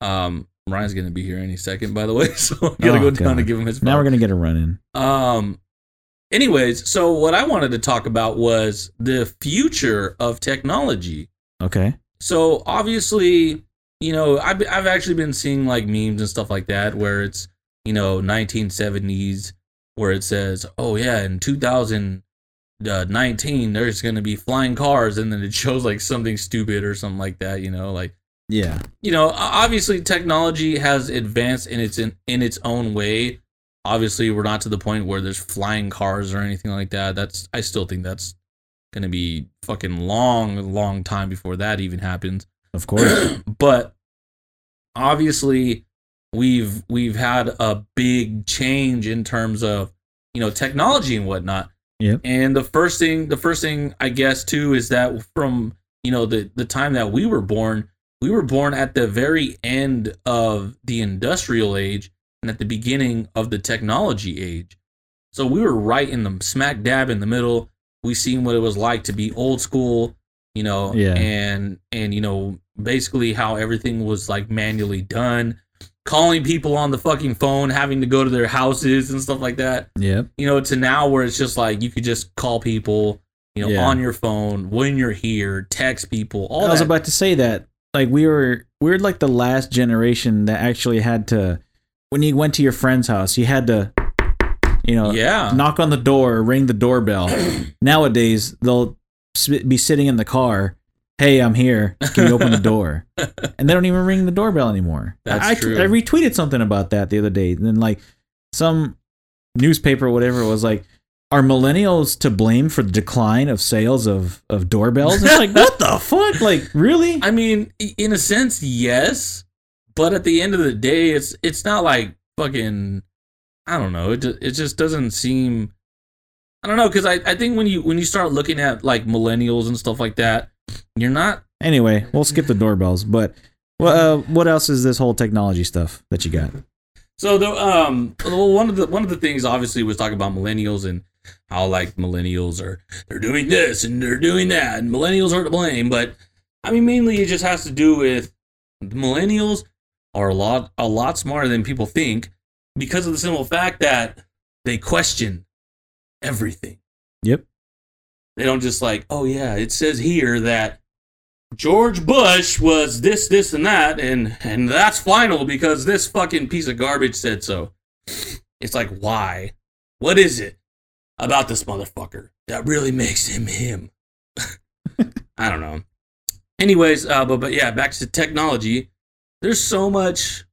S3: Um, Ryan's gonna be here any second, by the way. [LAUGHS] So I gotta
S4: Oh,
S3: go down
S4: God.
S3: to give him his.
S4: Now we're gonna get a run in.
S3: Um. Anyways, so what I wanted to talk about was the future of technology.
S4: Okay.
S3: So obviously, you know, I've I've actually been seeing like memes and stuff like that where it's you know 1970s where it says, oh yeah, in 2019 there's gonna be flying cars, and then it [LAUGHS] shows like something stupid or something like that. You know, like
S4: Yeah.
S3: you know, obviously technology has advanced in its in, in its own way. Obviously, we're not to the point where there's flying cars or anything like that. That's I still think that's gonna be fucking long, long time before that even happens.
S4: Of course. [CLEARS THROAT]
S3: but obviously, we've we've had a big change in terms of you know technology and whatnot.
S4: Yep.
S3: And the first thing, the first thing I guess too is that from you know the the time that we were born, we were born at the very end of the industrial age and at the beginning of the technology age. So we were right in the smack dab in the middle. We seen what it was like to be old school, you know,
S4: Yeah.
S3: and and you know basically how everything was like manually done, calling people on the fucking phone, having to go to their houses and stuff like that
S4: Yeah.
S3: you know, to now where it's just like you could just call people, you know,
S4: Yeah.
S3: on your phone when you're here, text people, all
S4: I was
S3: that.
S4: about to say that. Like we were we're like the last generation that actually had to when you went to your friend's house, you had to you know
S3: yeah,
S4: knock on the door, ring the doorbell. [CLEARS THROAT] Nowadays, they'll be sitting in the car. Hey, I'm here. Can you open the door? [LAUGHS] and they don't even ring the doorbell anymore.
S3: That's
S4: I,
S3: true.
S4: I retweeted something about that the other day. And then like some newspaper or whatever was like, are millennials to blame for the decline of sales of, of doorbells? It's like, what the [LAUGHS] fuck? Like, really?
S3: I mean, in a sense, yes, but at the end of the day, it's it's not like fucking. I don't know. It it just doesn't seem. I don't know because I, I think when you when you start looking at like millennials and stuff like that, you're not
S4: Anyway, we'll skip the doorbells. But well, uh, what else is this whole technology stuff that you got?
S3: So the um well, one of the one of the things obviously was talking about millennials and how like millennials are they're doing this and they're doing that and millennials are to blame. But I mean mainly it just has to do with millennials are a lot a lot smarter than people think because of the simple fact that they question everything.
S4: Yep.
S3: They don't just like, oh yeah, it says here that George Bush was this, this, and that, and and that's final because this fucking piece of garbage said so. It's like, why? What is it about this motherfucker that really makes him him? [LAUGHS] I don't know. Anyways, uh, but but yeah, back to technology. There's so much.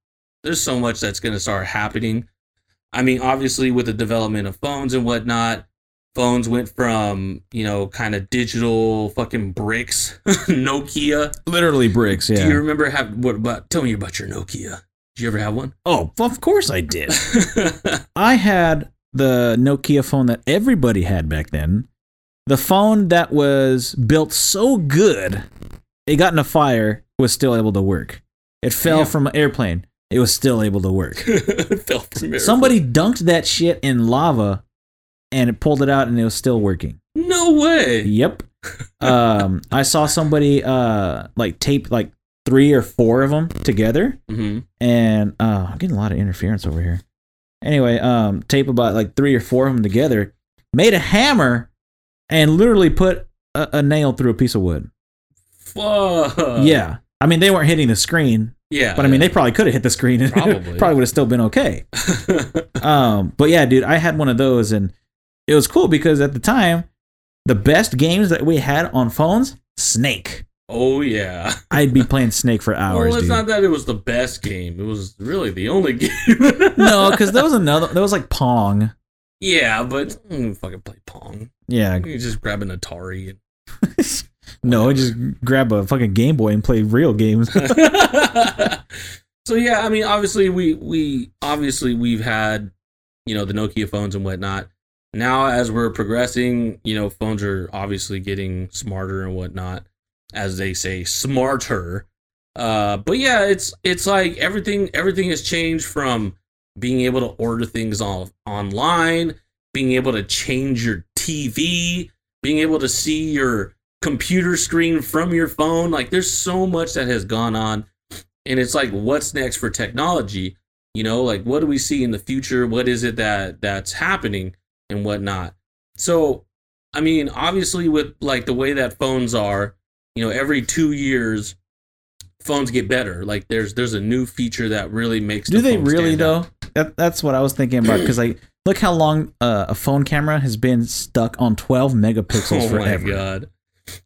S3: There's so much that's gonna start happening. I mean, obviously, with the development of phones and whatnot, phones went from you know kind of digital fucking bricks, [LAUGHS] Nokia.
S4: Literally bricks.
S3: Yeah do you remember have what about? Tell me about your Nokia. Did you ever have one?
S4: Oh, of course I did. [LAUGHS] I had the Nokia phone that everybody had back then. The phone that was built so good, it got in a fire, was still able to work. It fell from an airplane, it was still able to work. [LAUGHS]
S3: Fell from
S4: Somebody dunked that shit in lava and it pulled it out and it was still working.
S3: No way.
S4: Yep. [LAUGHS] Um, I saw somebody uh like tape like three or four of them together
S3: mm-hmm.
S4: and uh, I'm getting a lot of interference over here. Anyway, um, tape about like three or four of them together, made a hammer, and literally put a, a nail through a piece of wood.
S3: Fuck.
S4: yeah, I mean they weren't hitting the screen,
S3: Yeah.
S4: but I mean they probably could have hit the screen [LAUGHS]
S3: Probably.
S4: probably would have still been okay. [LAUGHS] Um, but yeah, dude, I had one of those and it was cool because at the time, the best games that we had on phones, Snake.
S3: oh yeah. [LAUGHS]
S4: I'd be playing Snake for hours,
S3: well, it's
S4: dude.
S3: not that it was the best game. It was really the only [LAUGHS] game.
S4: no, because there was another. There was like Pong.
S3: Yeah, but mm, fucking play Pong.
S4: Yeah,
S3: You just grab an Atari. [LAUGHS]
S4: No, I just grab a fucking Game Boy and play real games.
S3: So yeah, I mean, obviously we we obviously we've had you know the Nokia phones and whatnot. Now as we're progressing, you know, phones are obviously getting smarter and whatnot, as they say, smarter. Uh, but yeah, it's it's like everything everything has changed from being able to order things on online being able to change your TV, being able to see your computer screen from your phone. Like there's so much that has gone on. And it's like, what's next for technology? You know, like what do we see in the future? What is it that that's happening and whatnot? So, I mean, obviously, with like the way that phones are, you know, every two years, phones get better. Like there's there's a new feature that really makes.
S4: Do
S3: the
S4: they really though? That, that's what I was thinking about because like [CLEARS THROAT] look how long uh, a phone camera has been stuck on 12 megapixels [LAUGHS]
S3: Oh
S4: forever.
S3: my god.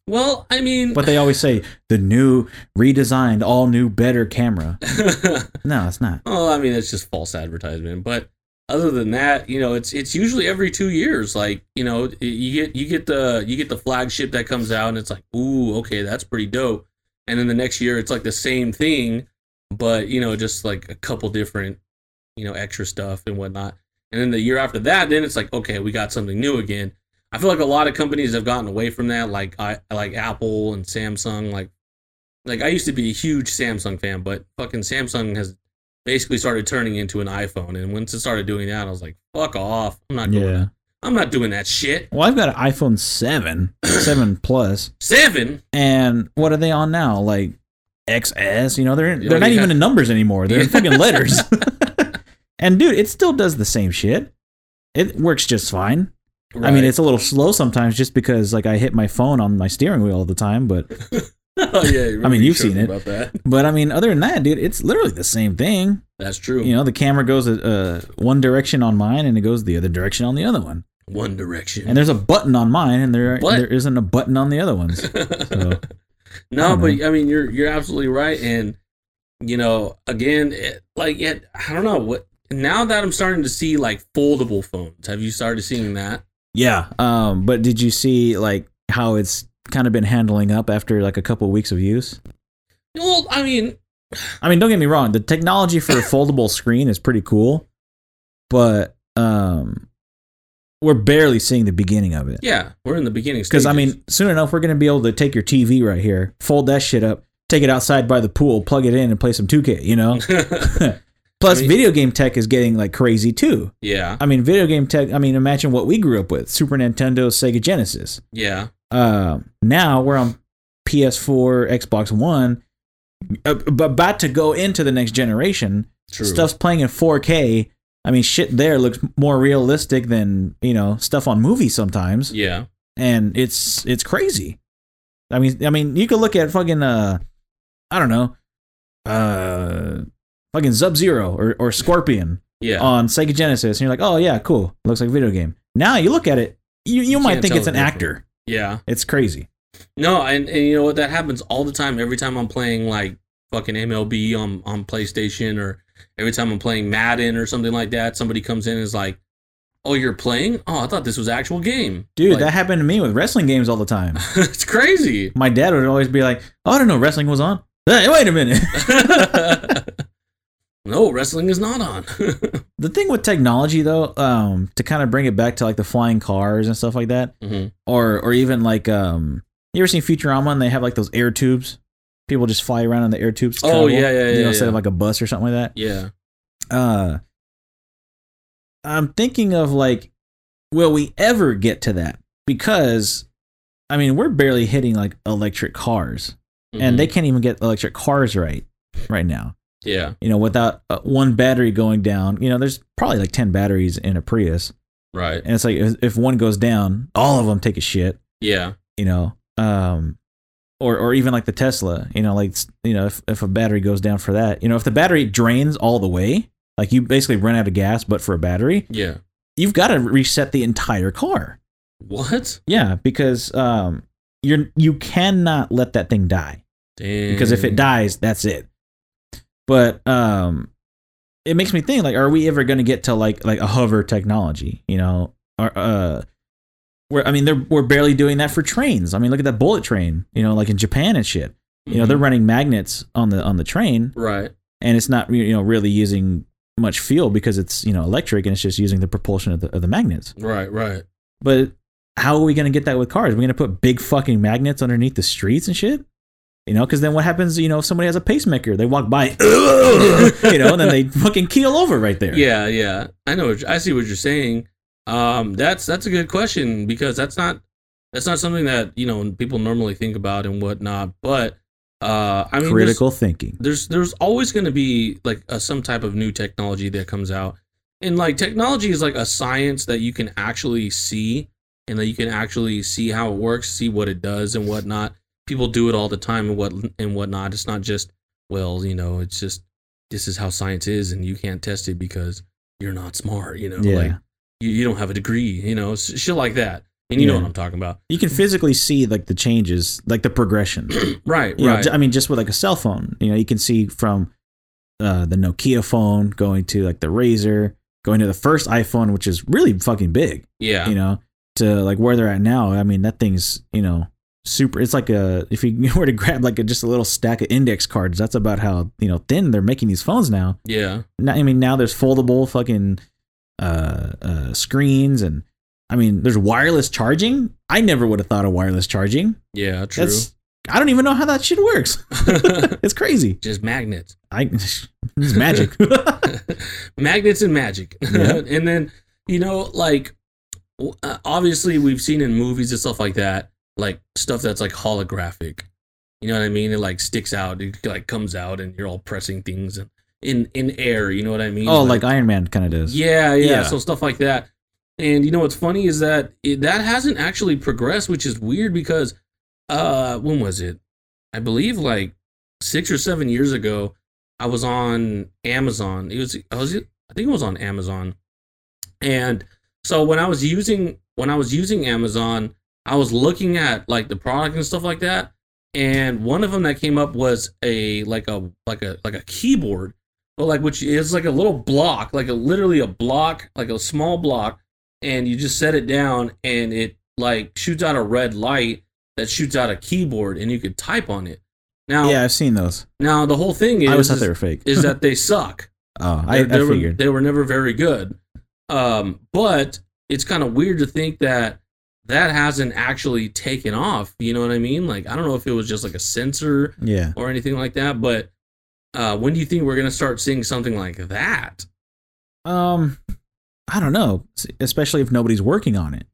S3: Well, I mean,
S4: But they always say the new, redesigned, all new, better camera. [LAUGHS] No, it's not.
S3: well, I mean, it's just false advertisement. But other than that, you know, it's it's usually every two years. Like, you know, you get you get the you get the flagship that comes out, and it's like, ooh, okay, that's pretty dope. And then the next year, it's like the same thing, but you know, just like a couple different, you know, extra stuff and whatnot. And then the year after that, then it's like, okay, we got something new again. I feel like a lot of companies have gotten away from that, like I like Apple and Samsung. Like, like I used to be a huge Samsung fan, but fucking Samsung has basically started turning into an iPhone. And once it started doing that, I was like, fuck off. I'm not doing
S4: Yeah.
S3: that. I'm not doing that shit.
S4: Well, I've got an iPhone 7, [CLEARS THROAT] 7 Plus,
S3: Seven.
S4: and what are they on now? Like XS? You know, they're they're
S3: Oh,
S4: not
S3: yeah.
S4: even in numbers anymore. They're in [LAUGHS] fucking letters. [LAUGHS] and dude, it still does the same shit. It works just fine. I mean, it's a little slow sometimes just because like I hit my phone on my steering wheel all the time, but [LAUGHS] [LAUGHS]
S3: oh yeah.
S4: I mean,
S3: you
S4: you've seen it.
S3: about that.
S4: but I mean, other than that, dude, it's literally the same thing.
S3: That's true.
S4: You know, the camera goes uh, one direction on mine and it goes the other direction on the other one.
S3: One Direction.
S4: And there's a button on mine and there
S3: What?
S4: there isn't a button on the other ones. [LAUGHS] So,
S3: no,
S4: don't
S3: but. I mean, you're you're absolutely right, and you know, again, it, like it, I don't know what. Now that I'm starting to see like foldable phones, have you started seeing that?
S4: yeah. Um, but did you see like how it's kind of been handling up after like a couple weeks of use?
S3: Well, I mean,
S4: I mean, don't get me wrong, the technology for a [LAUGHS] foldable screen is pretty cool, but um we're barely seeing the beginning of it.
S3: yeah, we're in the beginning
S4: Because I mean, soon enough, we're gonna be able to take your TV right here, fold that shit up, take it outside by the pool, plug it in, and play some 2K. You know. [LAUGHS] [LAUGHS] Plus,
S3: I mean-
S4: video game tech is getting like crazy too.
S3: yeah,
S4: I mean, video game tech. I mean, imagine what we grew up with: Super Nintendo, Sega Genesis.
S3: yeah,
S4: Uh, now we're on PS4, Xbox One, uh, but about to go into the next generation.
S3: true.
S4: Stuff's playing in 4K. I mean, shit there looks more realistic than you know stuff on movies sometimes
S3: Yeah,
S4: and it's it's crazy. I mean, I mean, you could look at fucking uh, I don't know, uh, fucking Sub Zero or or Scorpion
S3: yeah.
S4: on Sega Genesis, and you're like, oh yeah, cool, looks like a video game. Now you look at it, you you,
S3: You
S4: might think it's an actor.
S3: Yeah.
S4: It's crazy.
S3: No, and, and you know what? That happens all the time. Every time I'm playing like fucking MLB on on PlayStation, or every time I'm playing Madden or something like that, somebody comes in and is like, "Oh, you're playing? Oh, I thought this was actual game,
S4: Dude,
S3: Like,
S4: that happened to me with wrestling games all the time. [LAUGHS]
S3: it's crazy."
S4: My dad would always be like, "Oh, I don't know, wrestling was on." Hey, wait a minute. [LAUGHS] [LAUGHS]
S3: no, wrestling is not on. [LAUGHS]
S4: the thing with technology, though, um, to kind of bring it back to like the flying cars and stuff like that,
S3: Mhm.
S4: or or even like um, you ever seen Futurama and they have like those air tubes? People just fly around in the air tubes.
S3: Oh,
S4: travel,
S3: yeah, yeah,
S4: you
S3: yeah,
S4: instead
S3: yeah.
S4: of like a bus or something like that.
S3: Yeah,
S4: uh I'm thinking of like will we ever get to that? Because I mean, we're barely hitting like electric cars and
S3: Mhm.
S4: they can't even get electric cars right right now.
S3: Yeah,
S4: You know, without uh, one battery going down, you know, there's probably like 10 batteries in a Prius
S3: right,
S4: and it's like if, if one goes down, all of them take a shit,
S3: yeah,
S4: you know. Um or, or even like the Tesla, you know, like you know, if, if a battery goes down for that, you know, if the battery drains all the way, like you basically run out of gas, but for a battery,
S3: yeah.
S4: you've got to reset the entire car.
S3: What?
S4: Yeah, because um, you're you cannot let that thing die
S3: Damn.
S4: because if it dies, that's it. But um, it makes me think like, are we ever going to get to like like a hover technology? You know, or uh, where I mean, they're we're barely doing that for trains. I mean, look at that bullet train. You know, like in Japan and shit. You know, they're
S3: Mhm.
S4: running magnets on the on the train,
S3: right,
S4: and it's not you know really using much fuel because it's you know electric and it's just using the propulsion of the of the magnets.
S3: right, right.
S4: But how are we going to get that with cars? We're going to put big fucking magnets underneath the streets and shit? You know, because then what happens, you know, if somebody has a pacemaker, they walk by, [LAUGHS] you know, and then they fucking keel over right there.
S3: Yeah, yeah. I know. I see what you're saying. Um, that's that's a good question because that's not that's not something that you know people normally think about and whatnot. But uh, I mean, there's-
S4: Critical thinking.
S3: there's there's always going to be like a, some type of new technology that comes out and like technology is like a science that you can actually see and that you can actually see how it works see what it does and whatnot people do it all the time and what and whatnot it's not just well you know it's just this is how science is and you can't test it because you're not smart you know
S4: Yeah.
S3: like you, you don't have a degree you know shit like that and you know what i'm talking about
S4: You can physically see like the changes, like the progression. [CLEARS THROAT]
S3: right
S4: You know,
S3: right
S4: j- I mean, just with like a cell phone, you know, you can see from uh, the Nokia phone going to like the Razr, going to the first iPhone, which is really fucking big,
S3: yeah
S4: you know, to like where they're at now. I mean, that thing's, you know, super. It's like a, if you [LAUGHS] were to grab like a, just a little stack of index cards, that's about how, you know, thin they're making these phones now.
S3: yeah
S4: Now, I mean, now there's foldable fucking uh, uh, screens and, I mean, there's wireless charging. I never would have thought of wireless charging.
S3: yeah true
S4: That's I don't even know how that shit works. [LAUGHS] it's crazy.
S3: just magnets
S4: I [LAUGHS] it's magic.
S3: magnets and magic
S4: Yeah.
S3: and then you know like uh, obviously we've seen in movies and stuff like that like stuff that's like holographic you know what i mean it like sticks out it like comes out and you're all pressing things and in in air you know what i mean
S4: oh, like Iron Man kind of does.
S3: yeah, yeah,
S4: Yeah.
S3: So stuff like that. And you know what's funny is that it, that hasn't actually progressed, which is weird because uh when was it? I believe like 6 or 7 years ago I was on Amazon. It was I was I think it was on Amazon. And so when I was using when I was using Amazon, I was looking at like the product and stuff like that. And one of them that came up was a like a like a like a keyboard but like which is like a little block, like a literally a block, like a small block, and you just set it down and it like shoots out a red light that shoots out a keyboard and you could type on it. Now,
S4: Yeah, I've seen those.
S3: now the whole thing is
S4: I always thought they were fake.
S3: is that [LAUGHS] they suck.
S4: oh, I, I
S3: They- they were- they were never very good. Um, but it's kind of weird to think that that hasn't actually taken off. You know what I mean? Like I don't know if it was just like a sensor
S4: yeah.
S3: or anything like that. But uh, when do you think we're gonna start seeing something like that?
S4: Um, I don't know, especially if nobody's working on it.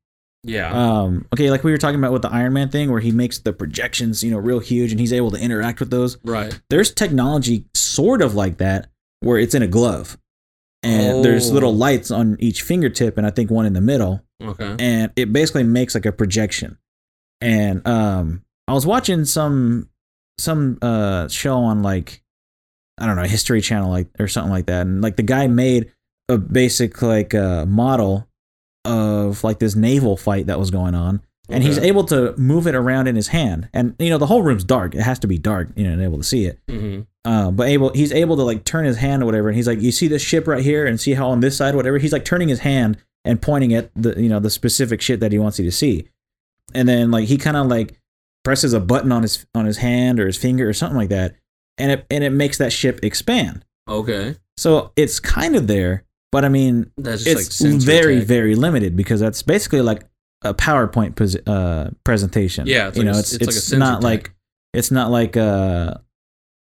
S3: Yeah,
S4: Um, okay, like we were talking about with the Iron Man thing, where he makes the projections, you know, real huge, and he's able to interact with those.
S3: right.
S4: There's technology sort of like that, where it's in a glove, and there's
S3: Oh.
S4: little lights on each fingertip, and I think one in the middle.
S3: Okay.
S4: and it basically makes like a projection. And um, I was watching some some uh show on like I don't know History Channel like or something like that, and like the guy made a basic like uh, model of like this naval fight that was going on, and he's able to move it around in his hand, and you know the whole room's dark; it has to be dark, you know, and able to see it.
S3: Mhm.
S4: Uh, but able he's able to like turn his hand or whatever, and he's like, you see this ship right here, and see how on this side, whatever. He's like turning his hand and pointing at the you know the specific shit that he wants you to see, and then like he kind of like presses a button on his on his hand or his finger or something like that, and it and it makes that ship expand.
S3: Okay.
S4: So it's kind of there, but I mean
S3: That's just like
S4: it's
S3: sensor
S4: very
S3: tech.
S4: very limited because that's basically like a PowerPoint pos- uh, presentation.
S3: Yeah, it's
S4: you
S3: like
S4: know,
S3: a-
S4: it's
S3: it's like a
S4: it's
S3: sensor
S4: not like it's not like uh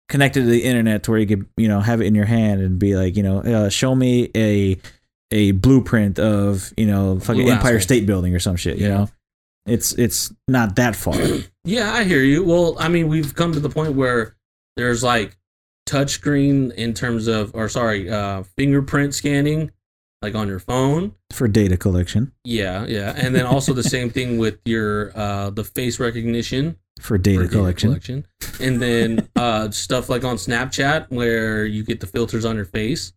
S4: connected to the internet to where you could you know have it in your hand and be like you know uh, show me a a blueprint of you know fucking Empire. State Building or some shit. You know, it's it's not that far. [CLEARS THROAT]
S3: Yeah, I hear you. Well, I mean, we've come to the point where there's like touchscreen in terms of, or sorry, uh, fingerprint scanning, like on your phone.
S4: for data collection,
S3: Yeah, yeah, and then also the same thing with your uh, the face recognition
S4: for data,
S3: for data
S4: collection.
S3: collection, and then uh, stuff like on Snapchat where you get the filters on your face.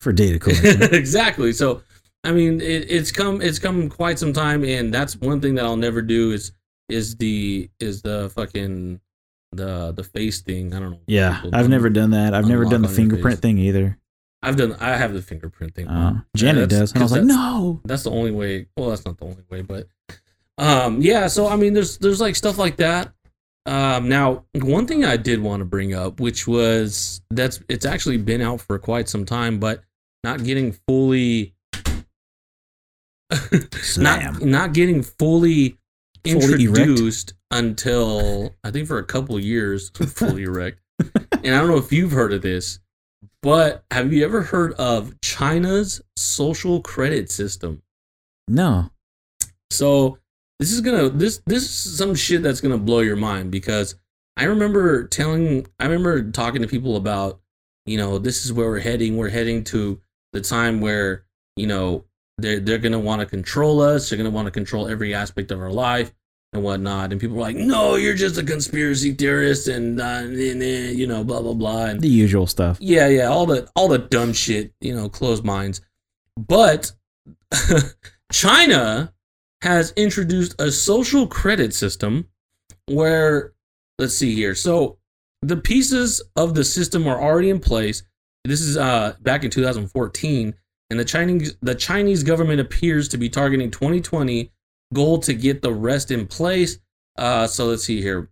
S4: for data collection. [LAUGHS]
S3: exactly. So, I mean, it, it's come it's come quite some time, and that's one thing that I'll never do is is the is the fucking the the face thing. I don't know.
S4: yeah, I've never done that. I've never done the fingerprint thing either.
S3: I've done. I have the fingerprint thing.
S4: Uh, Janet
S3: that's-
S4: does, and I was like, no.
S3: That's the only way. Well, that's not the only way, but um, yeah. So I mean, there's there's like stuff like that. Um, now one thing I did want to bring up, which was that's it's actually been out for quite some time, but not getting fully [LAUGHS] not not getting fully
S4: Fully erect?
S3: introduced until I think for a couple years, [LAUGHS] fully erect. and I don't know if you've heard of this, but have you ever heard of China's social credit system?
S4: No.
S3: So this is gonna this this is some shit that's gonna blow your mind because I remember telling I remember talking to people about you know this is where we're heading. We're heading to the time where you know they're they're gonna want to control us. They're gonna want to control every aspect of our life and whatnot. And people were like, "No, you're just a conspiracy theorist," and, uh, and, uh, you know, blah blah blah. And
S4: The usual stuff.
S3: yeah, yeah, all the all the dumb shit, you know, closed minds. But [LAUGHS] China has introduced a social credit system where let's see here. So the pieces of the system are already in place. This is uh back in 2014 and the Chinese the Chinese government appears to be targeting 2020 goal to get the rest in place. Uh so let's see here.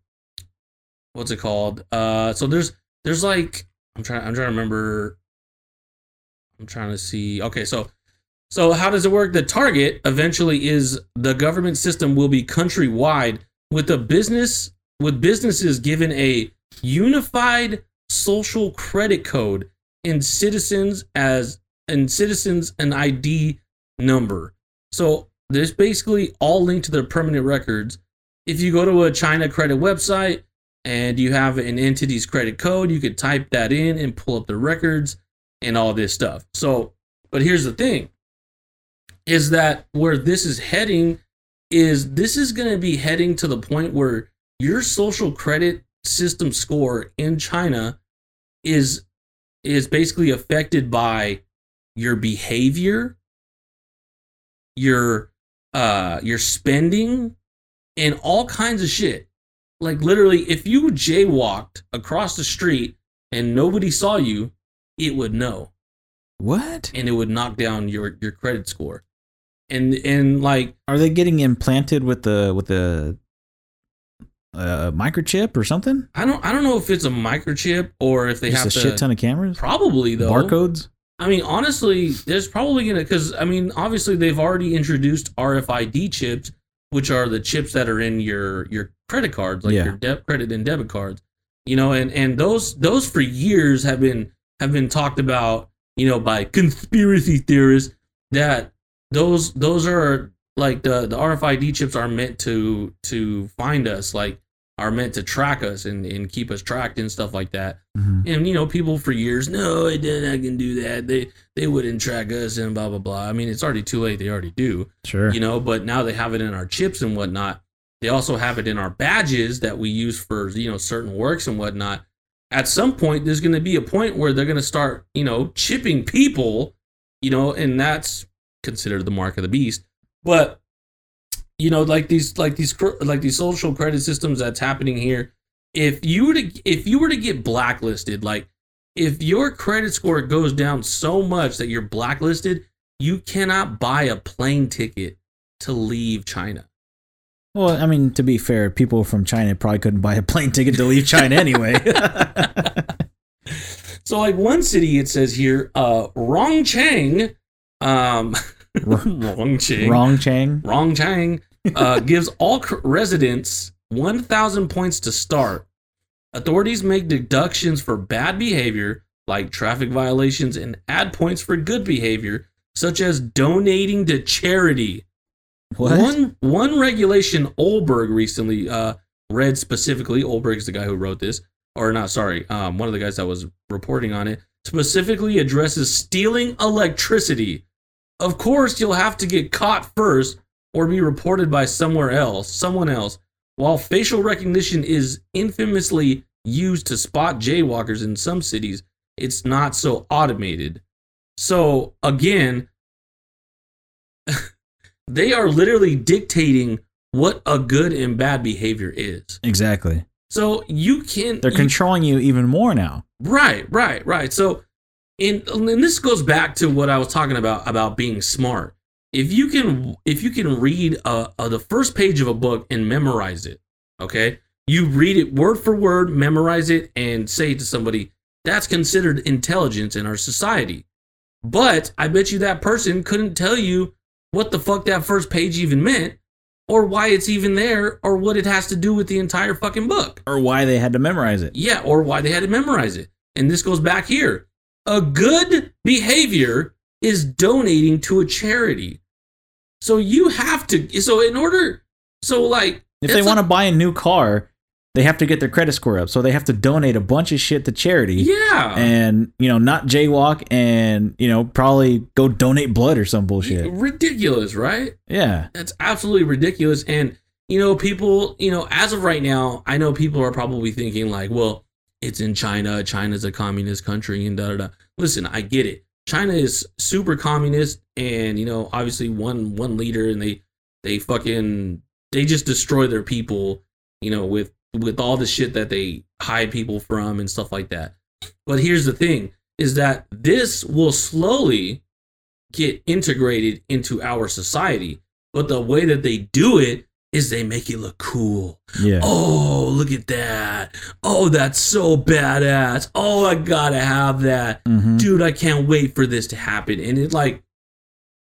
S3: What's it called? Uh so there's there's like I'm trying I'm trying to remember I'm trying to see. Okay, so so how does it work? The target eventually is the government system will be countrywide with a business with businesses given a unified social credit code and citizens as and citizens an ID number. So there's basically all linked to their permanent records. If you go to a China credit website and you have an entity's credit code, you could type that in and pull up the records and all this stuff. So, but here's the thing is that where this is heading is this is going to be heading to the point where your social credit system score in China is is basically affected by your behavior, your uh your spending and all kinds of shit. Like literally if you jaywalked across the street and nobody saw you, it would know
S4: What?
S3: and it would knock down your your credit score. And and like
S4: Are they getting implanted with the with the a microchip or something?
S3: I don't I don't know if it's a microchip or if they
S4: Just
S3: have
S4: a
S3: to
S4: shit ton of cameras,
S3: probably though.
S4: barcodes.
S3: I mean, honestly, there's probably gonna because I mean, obviously they've already introduced RFID chips, which are the chips that are in your your credit cards, like
S4: Yeah.
S3: your de- credit and debit cards. You know, and and those those for years have been have been talked about, you know, by conspiracy theorists that those those are like the the RFID chips are meant to to find us, like are meant to track us and and keep us tracked and stuff like that.
S4: Mhm.
S3: and you know people for years no i didn't i can do that. They they wouldn't track us and blah blah blah. I mean it's already too late. They already do
S4: Sure.
S3: you know but now they have it in our chips and whatnot. They also have it in our badges that we use for you know certain works and whatnot. At some point there's going to be a point where they're going to start you know chipping people you know and that's considered the mark of the beast. But you know like these like these like these social credit systems that's happening here if you were to if you were to get blacklisted like if your credit score goes down so much that you're blacklisted you cannot buy a plane ticket to leave china
S4: Well, I mean, to be fair, people from China probably couldn't buy a plane ticket to leave China anyway. [LAUGHS] [LAUGHS]
S3: so like one city it says here uh rongchang um rongchang [LAUGHS]
S4: Wrong Chang.
S3: Rongchang uh, [LAUGHS] gives all cr- residents 1,000 points to start. Authorities make deductions for bad behavior, like traffic violations, and add points for good behavior, such as donating to charity.
S4: What?
S3: One one regulation Ohlberg recently uh, read specifically. Ohlberg's the guy who wrote this, or not? Sorry, um, one of the guys that was reporting on it specifically addresses stealing electricity. Of course, you'll have to get caught first or be reported by somewhere else, someone else. While facial recognition is infamously used to spot jaywalkers in some cities, it's not so automated. So again, [LAUGHS] they are literally dictating what a good and bad behavior is.
S4: Exactly.
S3: So you can
S4: They're
S3: you-
S4: controlling you even more now.
S3: Right, right, right. So, in and this goes back to what I was talking about about being smart. If you can, if you can read uh, uh, the first page of a book and memorize it, okay, you read it word for word, memorize it, and say to somebody, that's considered intelligence in our society. But I bet you that person couldn't tell you what the fuck that first page even meant, or why it's even there, or what it has to do with the entire fucking book.
S4: Or why they had to memorize it.
S3: Yeah, or why they had to memorize it. And this goes back here. A good behavior is donating to a charity. So you have to. So in order, so like
S4: If they want to buy a new car, they have to get their credit score up. So they have to donate a bunch of shit to charity.
S3: yeah,
S4: And, you know, not jaywalk and, you know, probably go donate blood or some bullshit.
S3: ridiculous, right?
S4: Yeah.
S3: That's absolutely ridiculous. And you know, people, you know, as of right now, I know people are probably thinking like, well, it's in China. China's a communist country and da da da. Listen, I get it. China is super communist, and you know, obviously one one leader, and they they fucking they just destroy their people, you know, with with all the shit that they hide people from and stuff like that. But here's the thing: is that this will slowly get integrated into our society. But the way that they do it is they make it look cool.
S4: Yeah.
S3: Oh, look at that. Oh, that's so badass. Oh, I gotta have that.
S4: Mhm.
S3: Dude, I can't wait for this to happen. And it like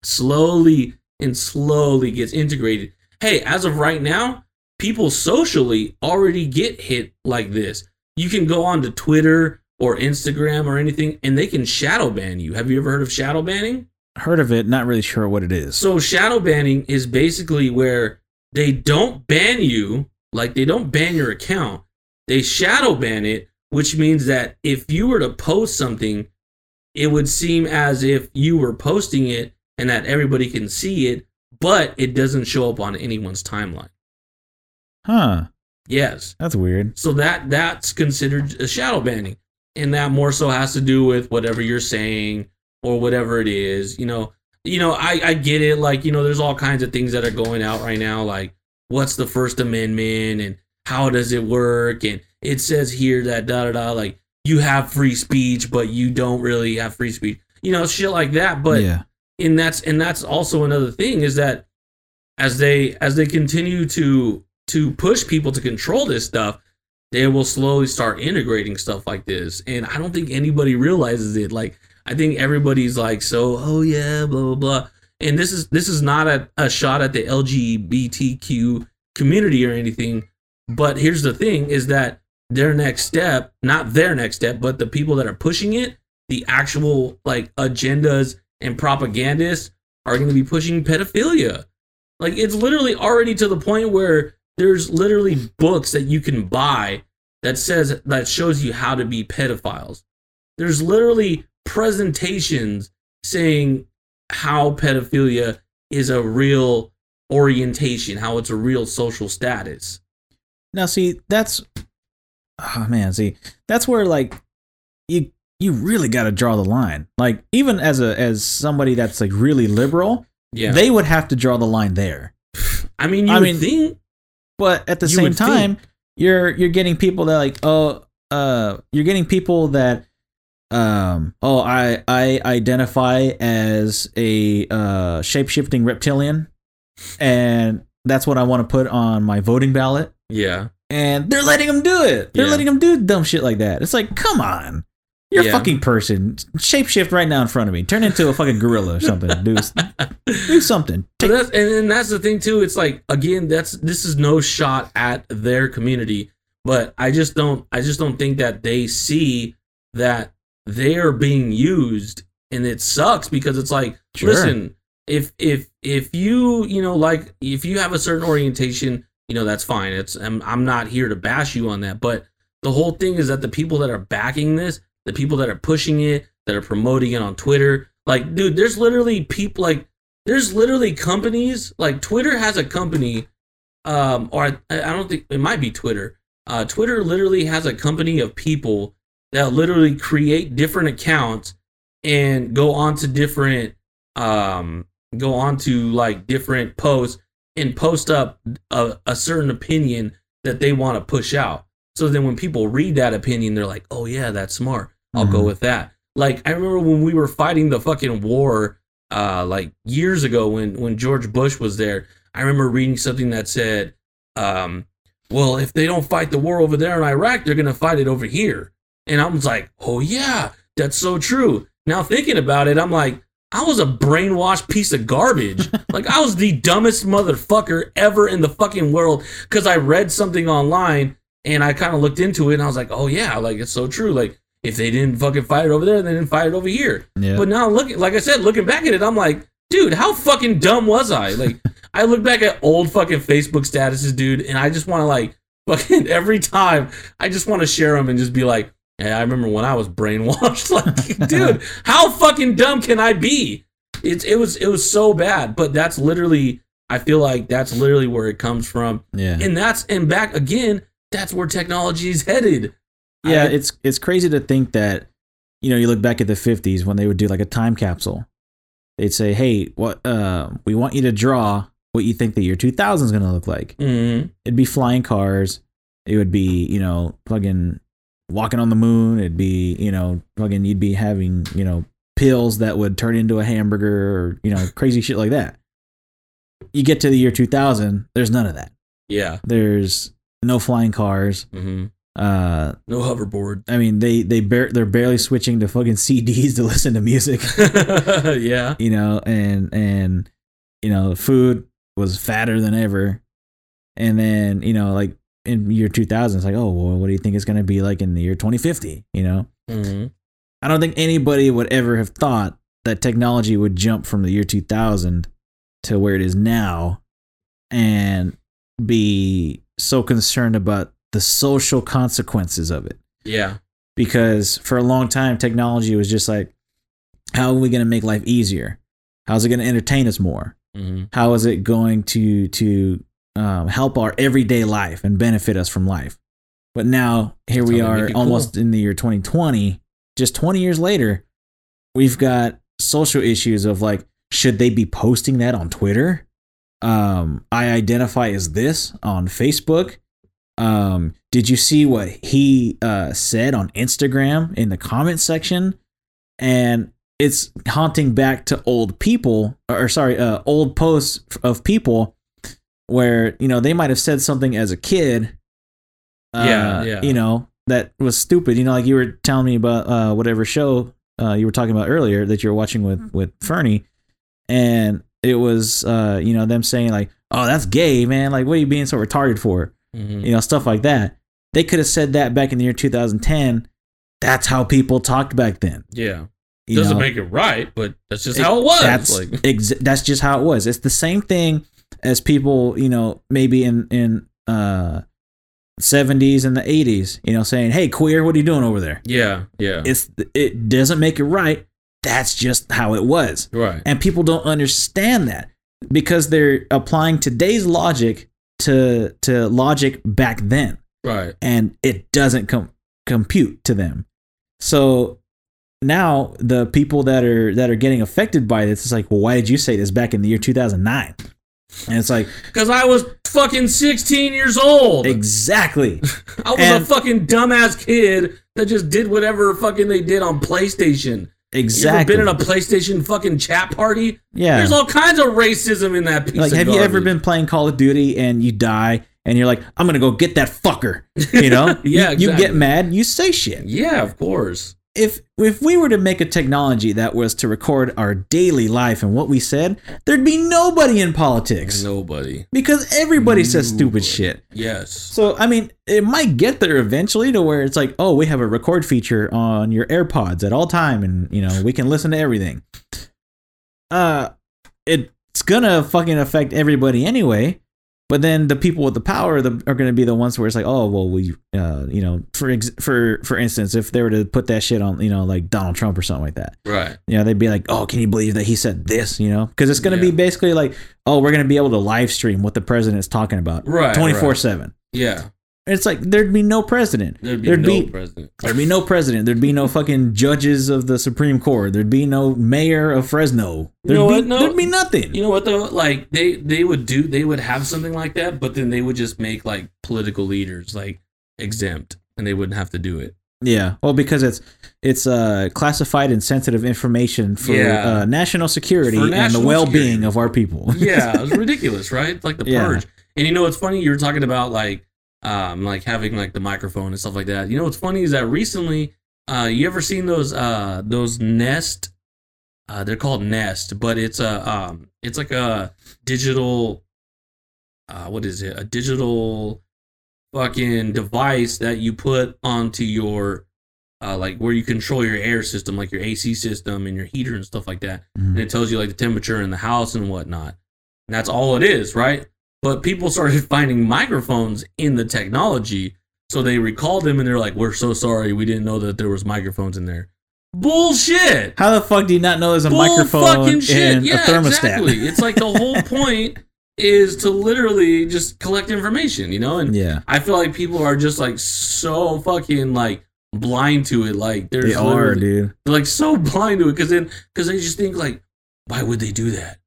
S3: slowly and slowly gets integrated. Hey, as of right now, people socially already get hit like this. You can go onto Twitter or Instagram or anything and they can shadow ban you. Have you ever heard of shadow banning?
S4: Heard of it, not really sure what it is.
S3: So shadow banning is basically where they don't ban you, like they don't ban your account. They shadow ban it, which means that if you were to post something, it would seem as if you were posting it and that everybody can see it, but it doesn't show up on anyone's timeline.
S4: Huh.
S3: Yes.
S4: That's weird.
S3: So that that's considered a shadow banning. And that more so has to do with whatever you're saying or whatever it is. You know, you know, I, I get it. Like, you know, there's all kinds of things that are going out right now, like what's the First Amendment and how does it work? And it says here that da da da, like you have free speech, but you don't really have free speech. You know, shit like that. But
S4: yeah.
S3: and that's and that's also another thing is that as they as they continue to to push people to control this stuff they will slowly start integrating stuff like this and i don't think anybody realizes it like i think everybody's like so oh yeah blah blah blah and this is this is not a, a shot at the lgbtq community or anything but here's the thing is that their next step not their next step but the people that are pushing it the actual like agendas and propagandists are going to be pushing pedophilia like it's literally already to the point where there's literally books that you can buy that says that shows you how to be pedophiles. There's literally presentations saying how pedophilia is a real orientation, how it's a real social status.
S4: Now, see, that's oh man, see, that's where like you you really got to draw the line. Like even as a as somebody that's like really liberal,
S3: Yeah.
S4: they would have to draw the line there.
S3: I mean, you
S4: I mean,
S3: think
S4: But at the same
S3: would think.
S4: time, you're you're getting people that like oh uh you're getting people that um oh I I identify as a uh shape-shifting reptilian and that's what I want to put on my voting ballot
S3: yeah.
S4: and they're letting them do it. They're
S3: Yeah.
S4: letting them do dumb shit like that. It's like, come on. You're
S3: Yeah.
S4: a fucking person. Shapeshift right now in front of me. Turn into a fucking gorilla or something. do, [LAUGHS] do something. Take,
S3: that's, and, and that's the thing too. It's like again, that's this is no shot at their community, but I just don't, I just don't think that they see that they are being used, and it sucks because it's like,
S4: Sure.
S3: listen, if if if you you know like if you have a certain orientation, you know that's fine. It's I'm I'm not here to bash you on that, but the whole thing is that the people that are backing this, the people that are pushing it, that are promoting it on Twitter, like dude, there's literally people like there's literally companies like Twitter has a company, um, or I, I don't think it might be Twitter. Uh, Twitter literally has a company of people that literally create different accounts and go on to different, um, go on to like different posts and post up a, a certain opinion that they want to push out. So then when people read that opinion, they're like, "Oh yeah, that's smart. I'll go
S4: Mhm.
S3: with that." Like I remember when we were fighting the fucking war uh like years ago when when George Bush was there. I remember reading something that said um well, if they don't fight the war over there in Iraq, they're going to fight it over here. And I was like, "Oh yeah, that's so true." Now thinking about it, I'm like, I was a brainwashed piece of garbage. [LAUGHS] like I was the dumbest motherfucker ever in the fucking world cuz I read something online and I kind of looked into it and I was like, "Oh yeah, like it's so true. Like if they didn't fucking fight it over there, they didn't fight it over here."
S4: yeah.
S3: But now looking, like I said, looking back at it, I'm like, dude, how fucking dumb was I? Like, [LAUGHS] I look back at old fucking Facebook statuses, dude, and I just want to like [LAUGHS] fucking every time I just want to share them and just be like, hey, I remember when I was brainwashed. [LAUGHS] like, dude, how fucking dumb can I be? It's it was it was so bad, but that's literally I feel like that's literally where it comes from,
S4: Yeah.
S3: and that's and back again. That's where technology is headed.
S4: Yeah,
S3: I-
S4: it's it's crazy to think that you know you look back at the 50s when they would do like a time capsule. They'd say, "Hey, what uh, we want you to draw what you think the year 2000 is going to look like."
S3: Mhm.
S4: It'd be flying cars. It would be you know fucking walking on the moon. It'd be you know fucking you'd be having you know pills that would turn into a hamburger or you know crazy shit like that. You get to the year 2000, there's none of that.
S3: yeah.
S4: There's no flying cars.
S3: hmm
S4: Uh,
S3: No hoverboard.
S4: I mean, they they bar- they're barely switching to fucking CDs to [LAUGHS] listen to music, [LAUGHS]
S3: yeah.
S4: you know, and and you know, food was fatter than ever, and then you know, like in year 2000, it's like, oh, well, what do you think it's gonna be like in the year 2050? You know,
S3: hmm
S4: I don't think anybody would ever have thought that technology would jump from the year 2000 to where it is now, and be so concerned about the social consequences of it.
S3: Yeah.
S4: because for a long time technology was just like how are we going to make life easier? How's it going to entertain us more?
S3: Hmm
S4: how is it going to to um, help our everyday life and benefit us from life. But now here we are almost in the year 2020 just 20 years later we've got social issues of like should they be posting that on twitter? Um, i identify as this on facebook. Um, did you see what he uh, said on Instagram in the comment section? And it's haunting back to old people, or sorry, uh, old posts of people where you know they might have said something as a kid. Uh,
S3: Yeah, yeah.
S4: You know that was stupid. You know, like you were telling me about uh, whatever show uh, you were talking about earlier that you were watching with with Fernie, and it was uh, you know them saying like, "Oh, that's gay, man! Like, what are you being so retarded for?"
S3: hmm
S4: you know, stuff like that. They could have said that back in the year 2010. That's how people talked back then.
S3: Yeah.
S4: you
S3: Doesn't
S4: know?
S3: make it right, but that's just
S4: It-
S3: how it was.
S4: That's
S3: like,
S4: ex- that's just how it was. It's the same thing as people, you know, maybe in in uh 70s and the 80s, you know, saying, "Hey, queer, what are you doing over there?"
S3: yeah, yeah.
S4: It's it doesn't make it right. That's just how it was.
S3: right.
S4: And people don't understand that because they're applying today's logic to to logic back then.
S3: Right.
S4: and it doesn't com- compute to them. So now the people that are that are getting affected by this is like, well, why did you say this back in the year 2009? And it's like,
S3: Because I was fucking 16 years old.
S4: exactly. [LAUGHS]
S3: I was
S4: and-
S3: a fucking dumbass kid that just did whatever fucking they did on PlayStation. You ever
S4: Exactly.
S3: been in a PlayStation fucking chat party?
S4: yeah.
S3: There's all kinds of racism in that piece
S4: like, have you ever been playing Call of Duty and you die and you're like, I'm gonna go get that fucker? You know? [LAUGHS]
S3: Yeah,
S4: You, you get mad, you say shit.
S3: Yeah, of course.
S4: If if we were to make a technology that was to record our daily life and what we said, there'd be nobody in politics
S3: Nobody.
S4: because everybody says stupid shit.
S3: Yes.
S4: So I mean, it might get there eventually to where it's like, oh, we have a record feature on your AirPods at all time, and you know we can listen to everything. Uh, it's gonna fucking affect everybody anyway. But then the people with the power the, are going to be the ones where it's like, oh well, we, uh, you know, for ex- for for instance, if they were to put that shit on, you know, like Donald Trump or something like that,
S3: Right.
S4: you know, they'd be like, oh, can you believe that he said this, you know? Because it's going to
S3: Yeah.
S4: be basically like, oh, we're going to be able to live stream what the president's talking about,
S3: Right,
S4: twenty four seven.
S3: Yeah.
S4: It's like there'd be no president.
S3: There'd be
S4: There'd
S3: no
S4: be-
S3: president.
S4: There'd be no president. There'd be no fucking judges of the Supreme Court. There'd be no mayor of Fresno. There'd,
S3: know
S4: be,
S3: what? No.
S4: there'd be nothing.
S3: You know what though? Like they they would do they would have something like that, but then they would just make like political leaders like exempt, and they wouldn't have to do it.
S4: yeah. Well, because it's it's uh, classified and sensitive information for
S3: Yeah.
S4: uh, national security
S3: For
S4: and the well being of our people.
S3: Yeah, it was [LAUGHS] ridiculous, right? Like the
S4: Yeah.
S3: purge. And you know what's funny? You were talking about like um like having like the microphone and stuff like that. You know what's funny is that recently, uh, you ever seen those uh those Nest? Uh, they're called Nest, but it's a um it's like a digital. Uh, what is it? A digital fucking device that you put onto your uh, like where you control your air system, like your AC system and your heater and stuff like that.
S4: Mhm.
S3: And it tells you like the temperature in the house and whatnot. And that's all it is, right? But people started [LAUGHS] finding microphones in the technology. So they recalled them and they're like, we're so sorry. We didn't know that there was microphones in there. Bullshit.
S4: How the fuck do you not know there's a
S3: Bull
S4: microphone
S3: fucking shit.
S4: in
S3: Yeah,
S4: a thermostat?
S3: exactly. It's like the whole [LAUGHS] point is to literally just collect information, you know? And
S4: yeah,
S3: I feel like people are just like so fucking like blind to it. Like there's
S4: they are, dude.
S3: they're like so [LAUGHS] blind to it because then because they just think like, why would they do that?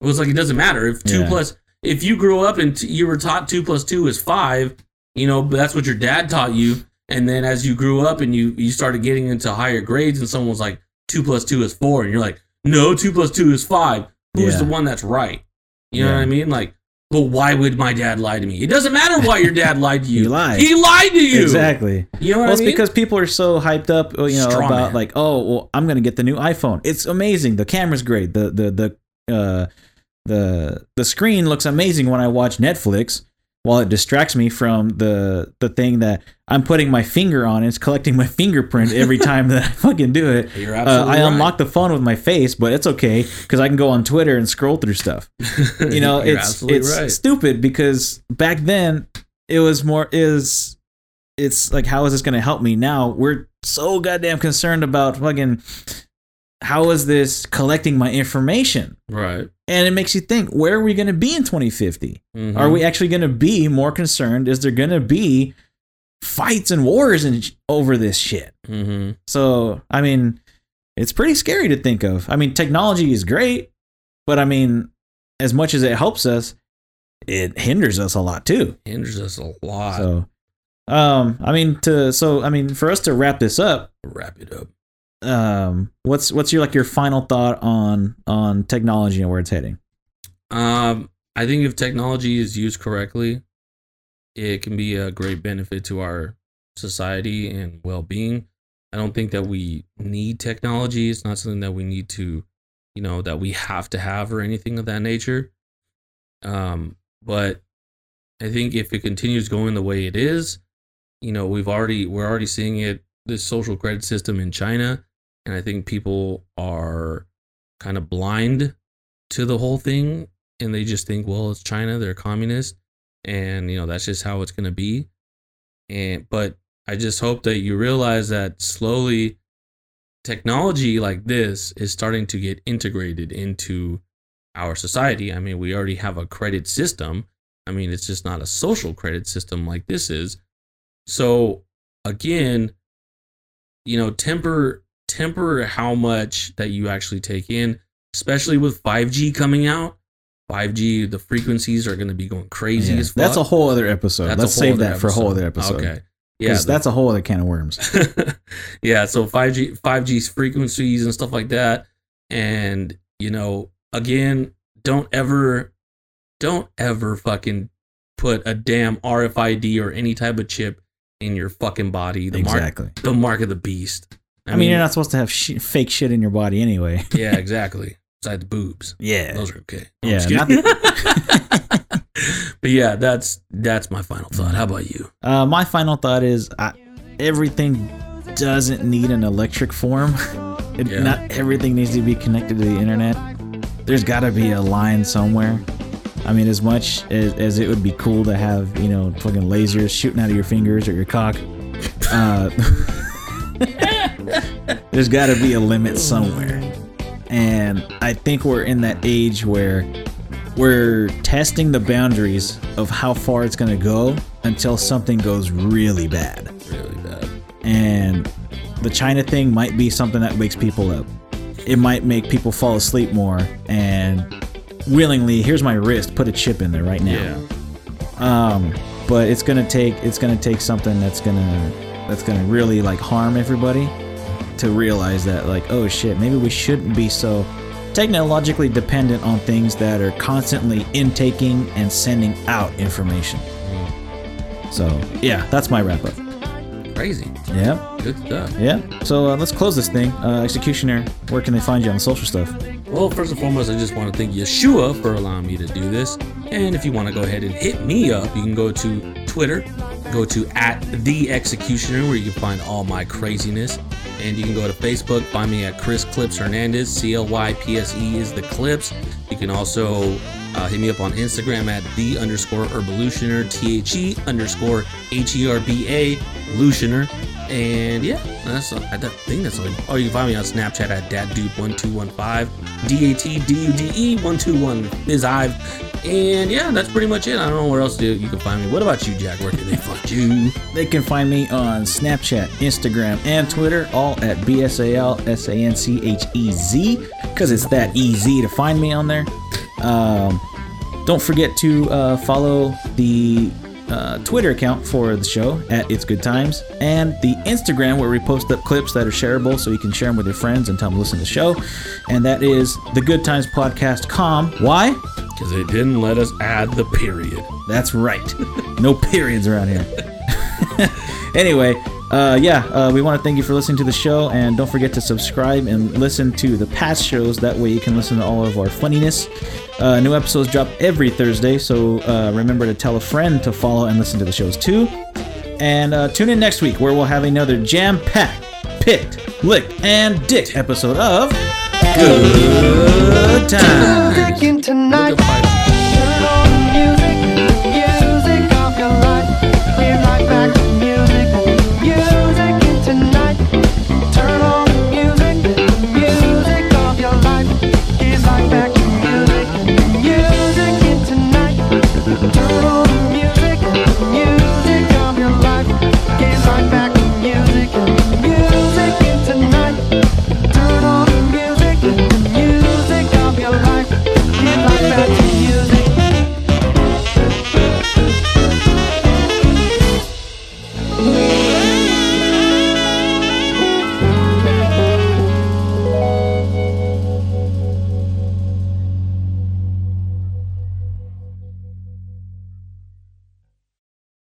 S3: It was like it doesn't matter if two
S4: Yeah.
S3: plus if you grew up and t- you were taught two plus two is five, you know, that's what your dad taught you. And then as you grew up and you you started getting into higher grades, and someone was like two plus two is four, and you're like, no, two plus two is five. Who's
S4: Yeah.
S3: the one that's right? You know
S4: Yeah.
S3: what I mean? Like, but why would my dad lie to me? It doesn't matter why your dad lied to [LAUGHS] you.
S4: He lied.
S3: He lied to you.
S4: Exactly.
S3: You know what
S4: Well,
S3: I mean?
S4: it's because people are so hyped up, you know,
S3: Straw
S4: about
S3: man.
S4: like, oh, well, I'm gonna get the new iPhone. It's amazing. The camera's great. The the the uh the the screen looks amazing when I watch Netflix. While it distracts me from the the thing that I'm putting my finger on, it's collecting my [LAUGHS] fingerprint every time that I fucking do it.
S3: You're
S4: Uh,
S3: absolutely
S4: I
S3: right.
S4: unlock the phone with my face, but it's okay because I can go on Twitter and scroll through stuff. [LAUGHS] You know, it's it's
S3: right.
S4: stupid because back then it was more is it's like how is this going to help me now? We're so goddamn concerned about fucking how is this collecting my information?
S3: right.
S4: And it makes you think, where are we going to be in 2050?
S3: Mhm.
S4: Are we actually going to be more concerned? Is there going to be fights and wars and over this shit?
S3: Mm-hmm.
S4: So, I mean, it's pretty scary to think of. I mean, technology is great, but I mean, as much as it helps us, it hinders us a lot too.
S3: hinders us a lot.
S4: So, um, I mean, to so I mean, for us to wrap this up,
S3: Wrap it up.
S4: Um, what's what's your like your final thought on on technology and where it's heading?
S3: Um, I think if technology is used correctly, it can be a great benefit to our society and well-being. I don't think that we need technology. It's not something that we need to, you know, that we have to have or anything of that nature. Um, but I think if it continues going the way it is, you know, we've already we're already seeing it this social credit system in China, and I think people are kind of blind to the whole thing and they just think, well, it's China, they're communist, and you know that's just how it's gonna be. And but I just hope that you realize that slowly, technology like this is starting to get integrated into our society. I mean, we already have a credit system. I mean, it's just not a social credit system like this is. So again, you know, temper temper how much that you actually take in, especially with 5G coming out. 5G, the frequencies are going to be going crazy
S4: Yeah,
S3: as fuck.
S4: that's a whole other episode.
S3: That's
S4: Let's save that for a whole other episode.
S3: Okay. Yeah, the-
S4: that's a whole other can of worms. [LAUGHS]
S3: yeah, so 5G 5G's frequencies and stuff like that. And, you know, again, don't ever don't ever fucking put a damn RFID or any type of chip in your fucking body. The
S4: exactly.
S3: mark the mark of the beast.
S4: I, mean, you're not supposed to have sh- fake shit in your body anyway. [LAUGHS]
S3: Yeah, exactly. Besides the boobs.
S4: Yeah.
S3: Those are okay. I'm
S4: Yeah, not
S3: kidding. [LAUGHS] but yeah, that's that's my final thought. How about you?
S4: Uh, my final thought is I, everything doesn't need an electric form. [LAUGHS] It,
S3: Yeah.
S4: Not everything needs to be connected to the internet. There's got to be a line somewhere. I mean, as much as, as it would be cool to have, you know, fucking lasers shooting out of your fingers or your cock, uh, [LAUGHS] there's got to be a limit somewhere. And I think we're in that age where we're testing the boundaries of how far it's going to go until something goes really bad.
S3: Really bad.
S4: And the China thing might be something that wakes people up. It might make people fall asleep more and willingly, here's my wrist, put a chip in there right now.
S3: Yeah.
S4: Um, but it's gonna take it's gonna take something that's gonna that's gonna really like harm everybody to realize that like oh shit maybe we shouldn't be so technologically dependent on things that are constantly intaking and sending out information. So yeah, that's my wrap up.
S3: Crazy.
S4: Yeah,
S3: Good stuff.
S4: yeah. So uh, let's close this thing. Uh, Executioner, where can they find you on the social stuff?
S3: Well, first and foremost, I just want to thank Yeshua for allowing me to do this. And if you want to go ahead and hit me up, you can go to Twitter, go to at the executioner where you can find all my craziness. And you can go to Facebook, find me at Chris Clips Hernandez. C L Y P S E is the clips. You can also uh, hit me up on Instagram at the underscore herbolutioner, T H E underscore H E R B A Lutioner. And yeah, that's I think that's all. Or you can find me on Snapchat at datdude1215, D A T D U D E 121 is I've. And yeah, that's pretty much it. I don't know where else you can find me. What about you, Jack? Where can they find you?
S4: They can find me on Snapchat, Instagram, and Twitter, all at BSAL S A N C H E Z, because it's that easy to find me on there. Um, don't forget to uh, follow the uh, Twitter account for the show at It's Good Times and the Instagram where we post up clips that are shareable so you can share them with your friends and tell them to listen to the show. And that is the Good Times Podcast com. Why?
S3: Because they didn't let us add the period.
S4: That's right. No periods around here. [LAUGHS] anyway, uh, yeah, uh, we want to thank you for listening to the show, and don't forget to subscribe and listen to the past shows. That way, you can listen to all of our funniness. Uh, new episodes drop every Thursday, so uh, remember to tell a friend to follow and listen to the shows too. And uh, tune in next week where we'll have another jam-packed, picked, lick, and dick episode of Good Times.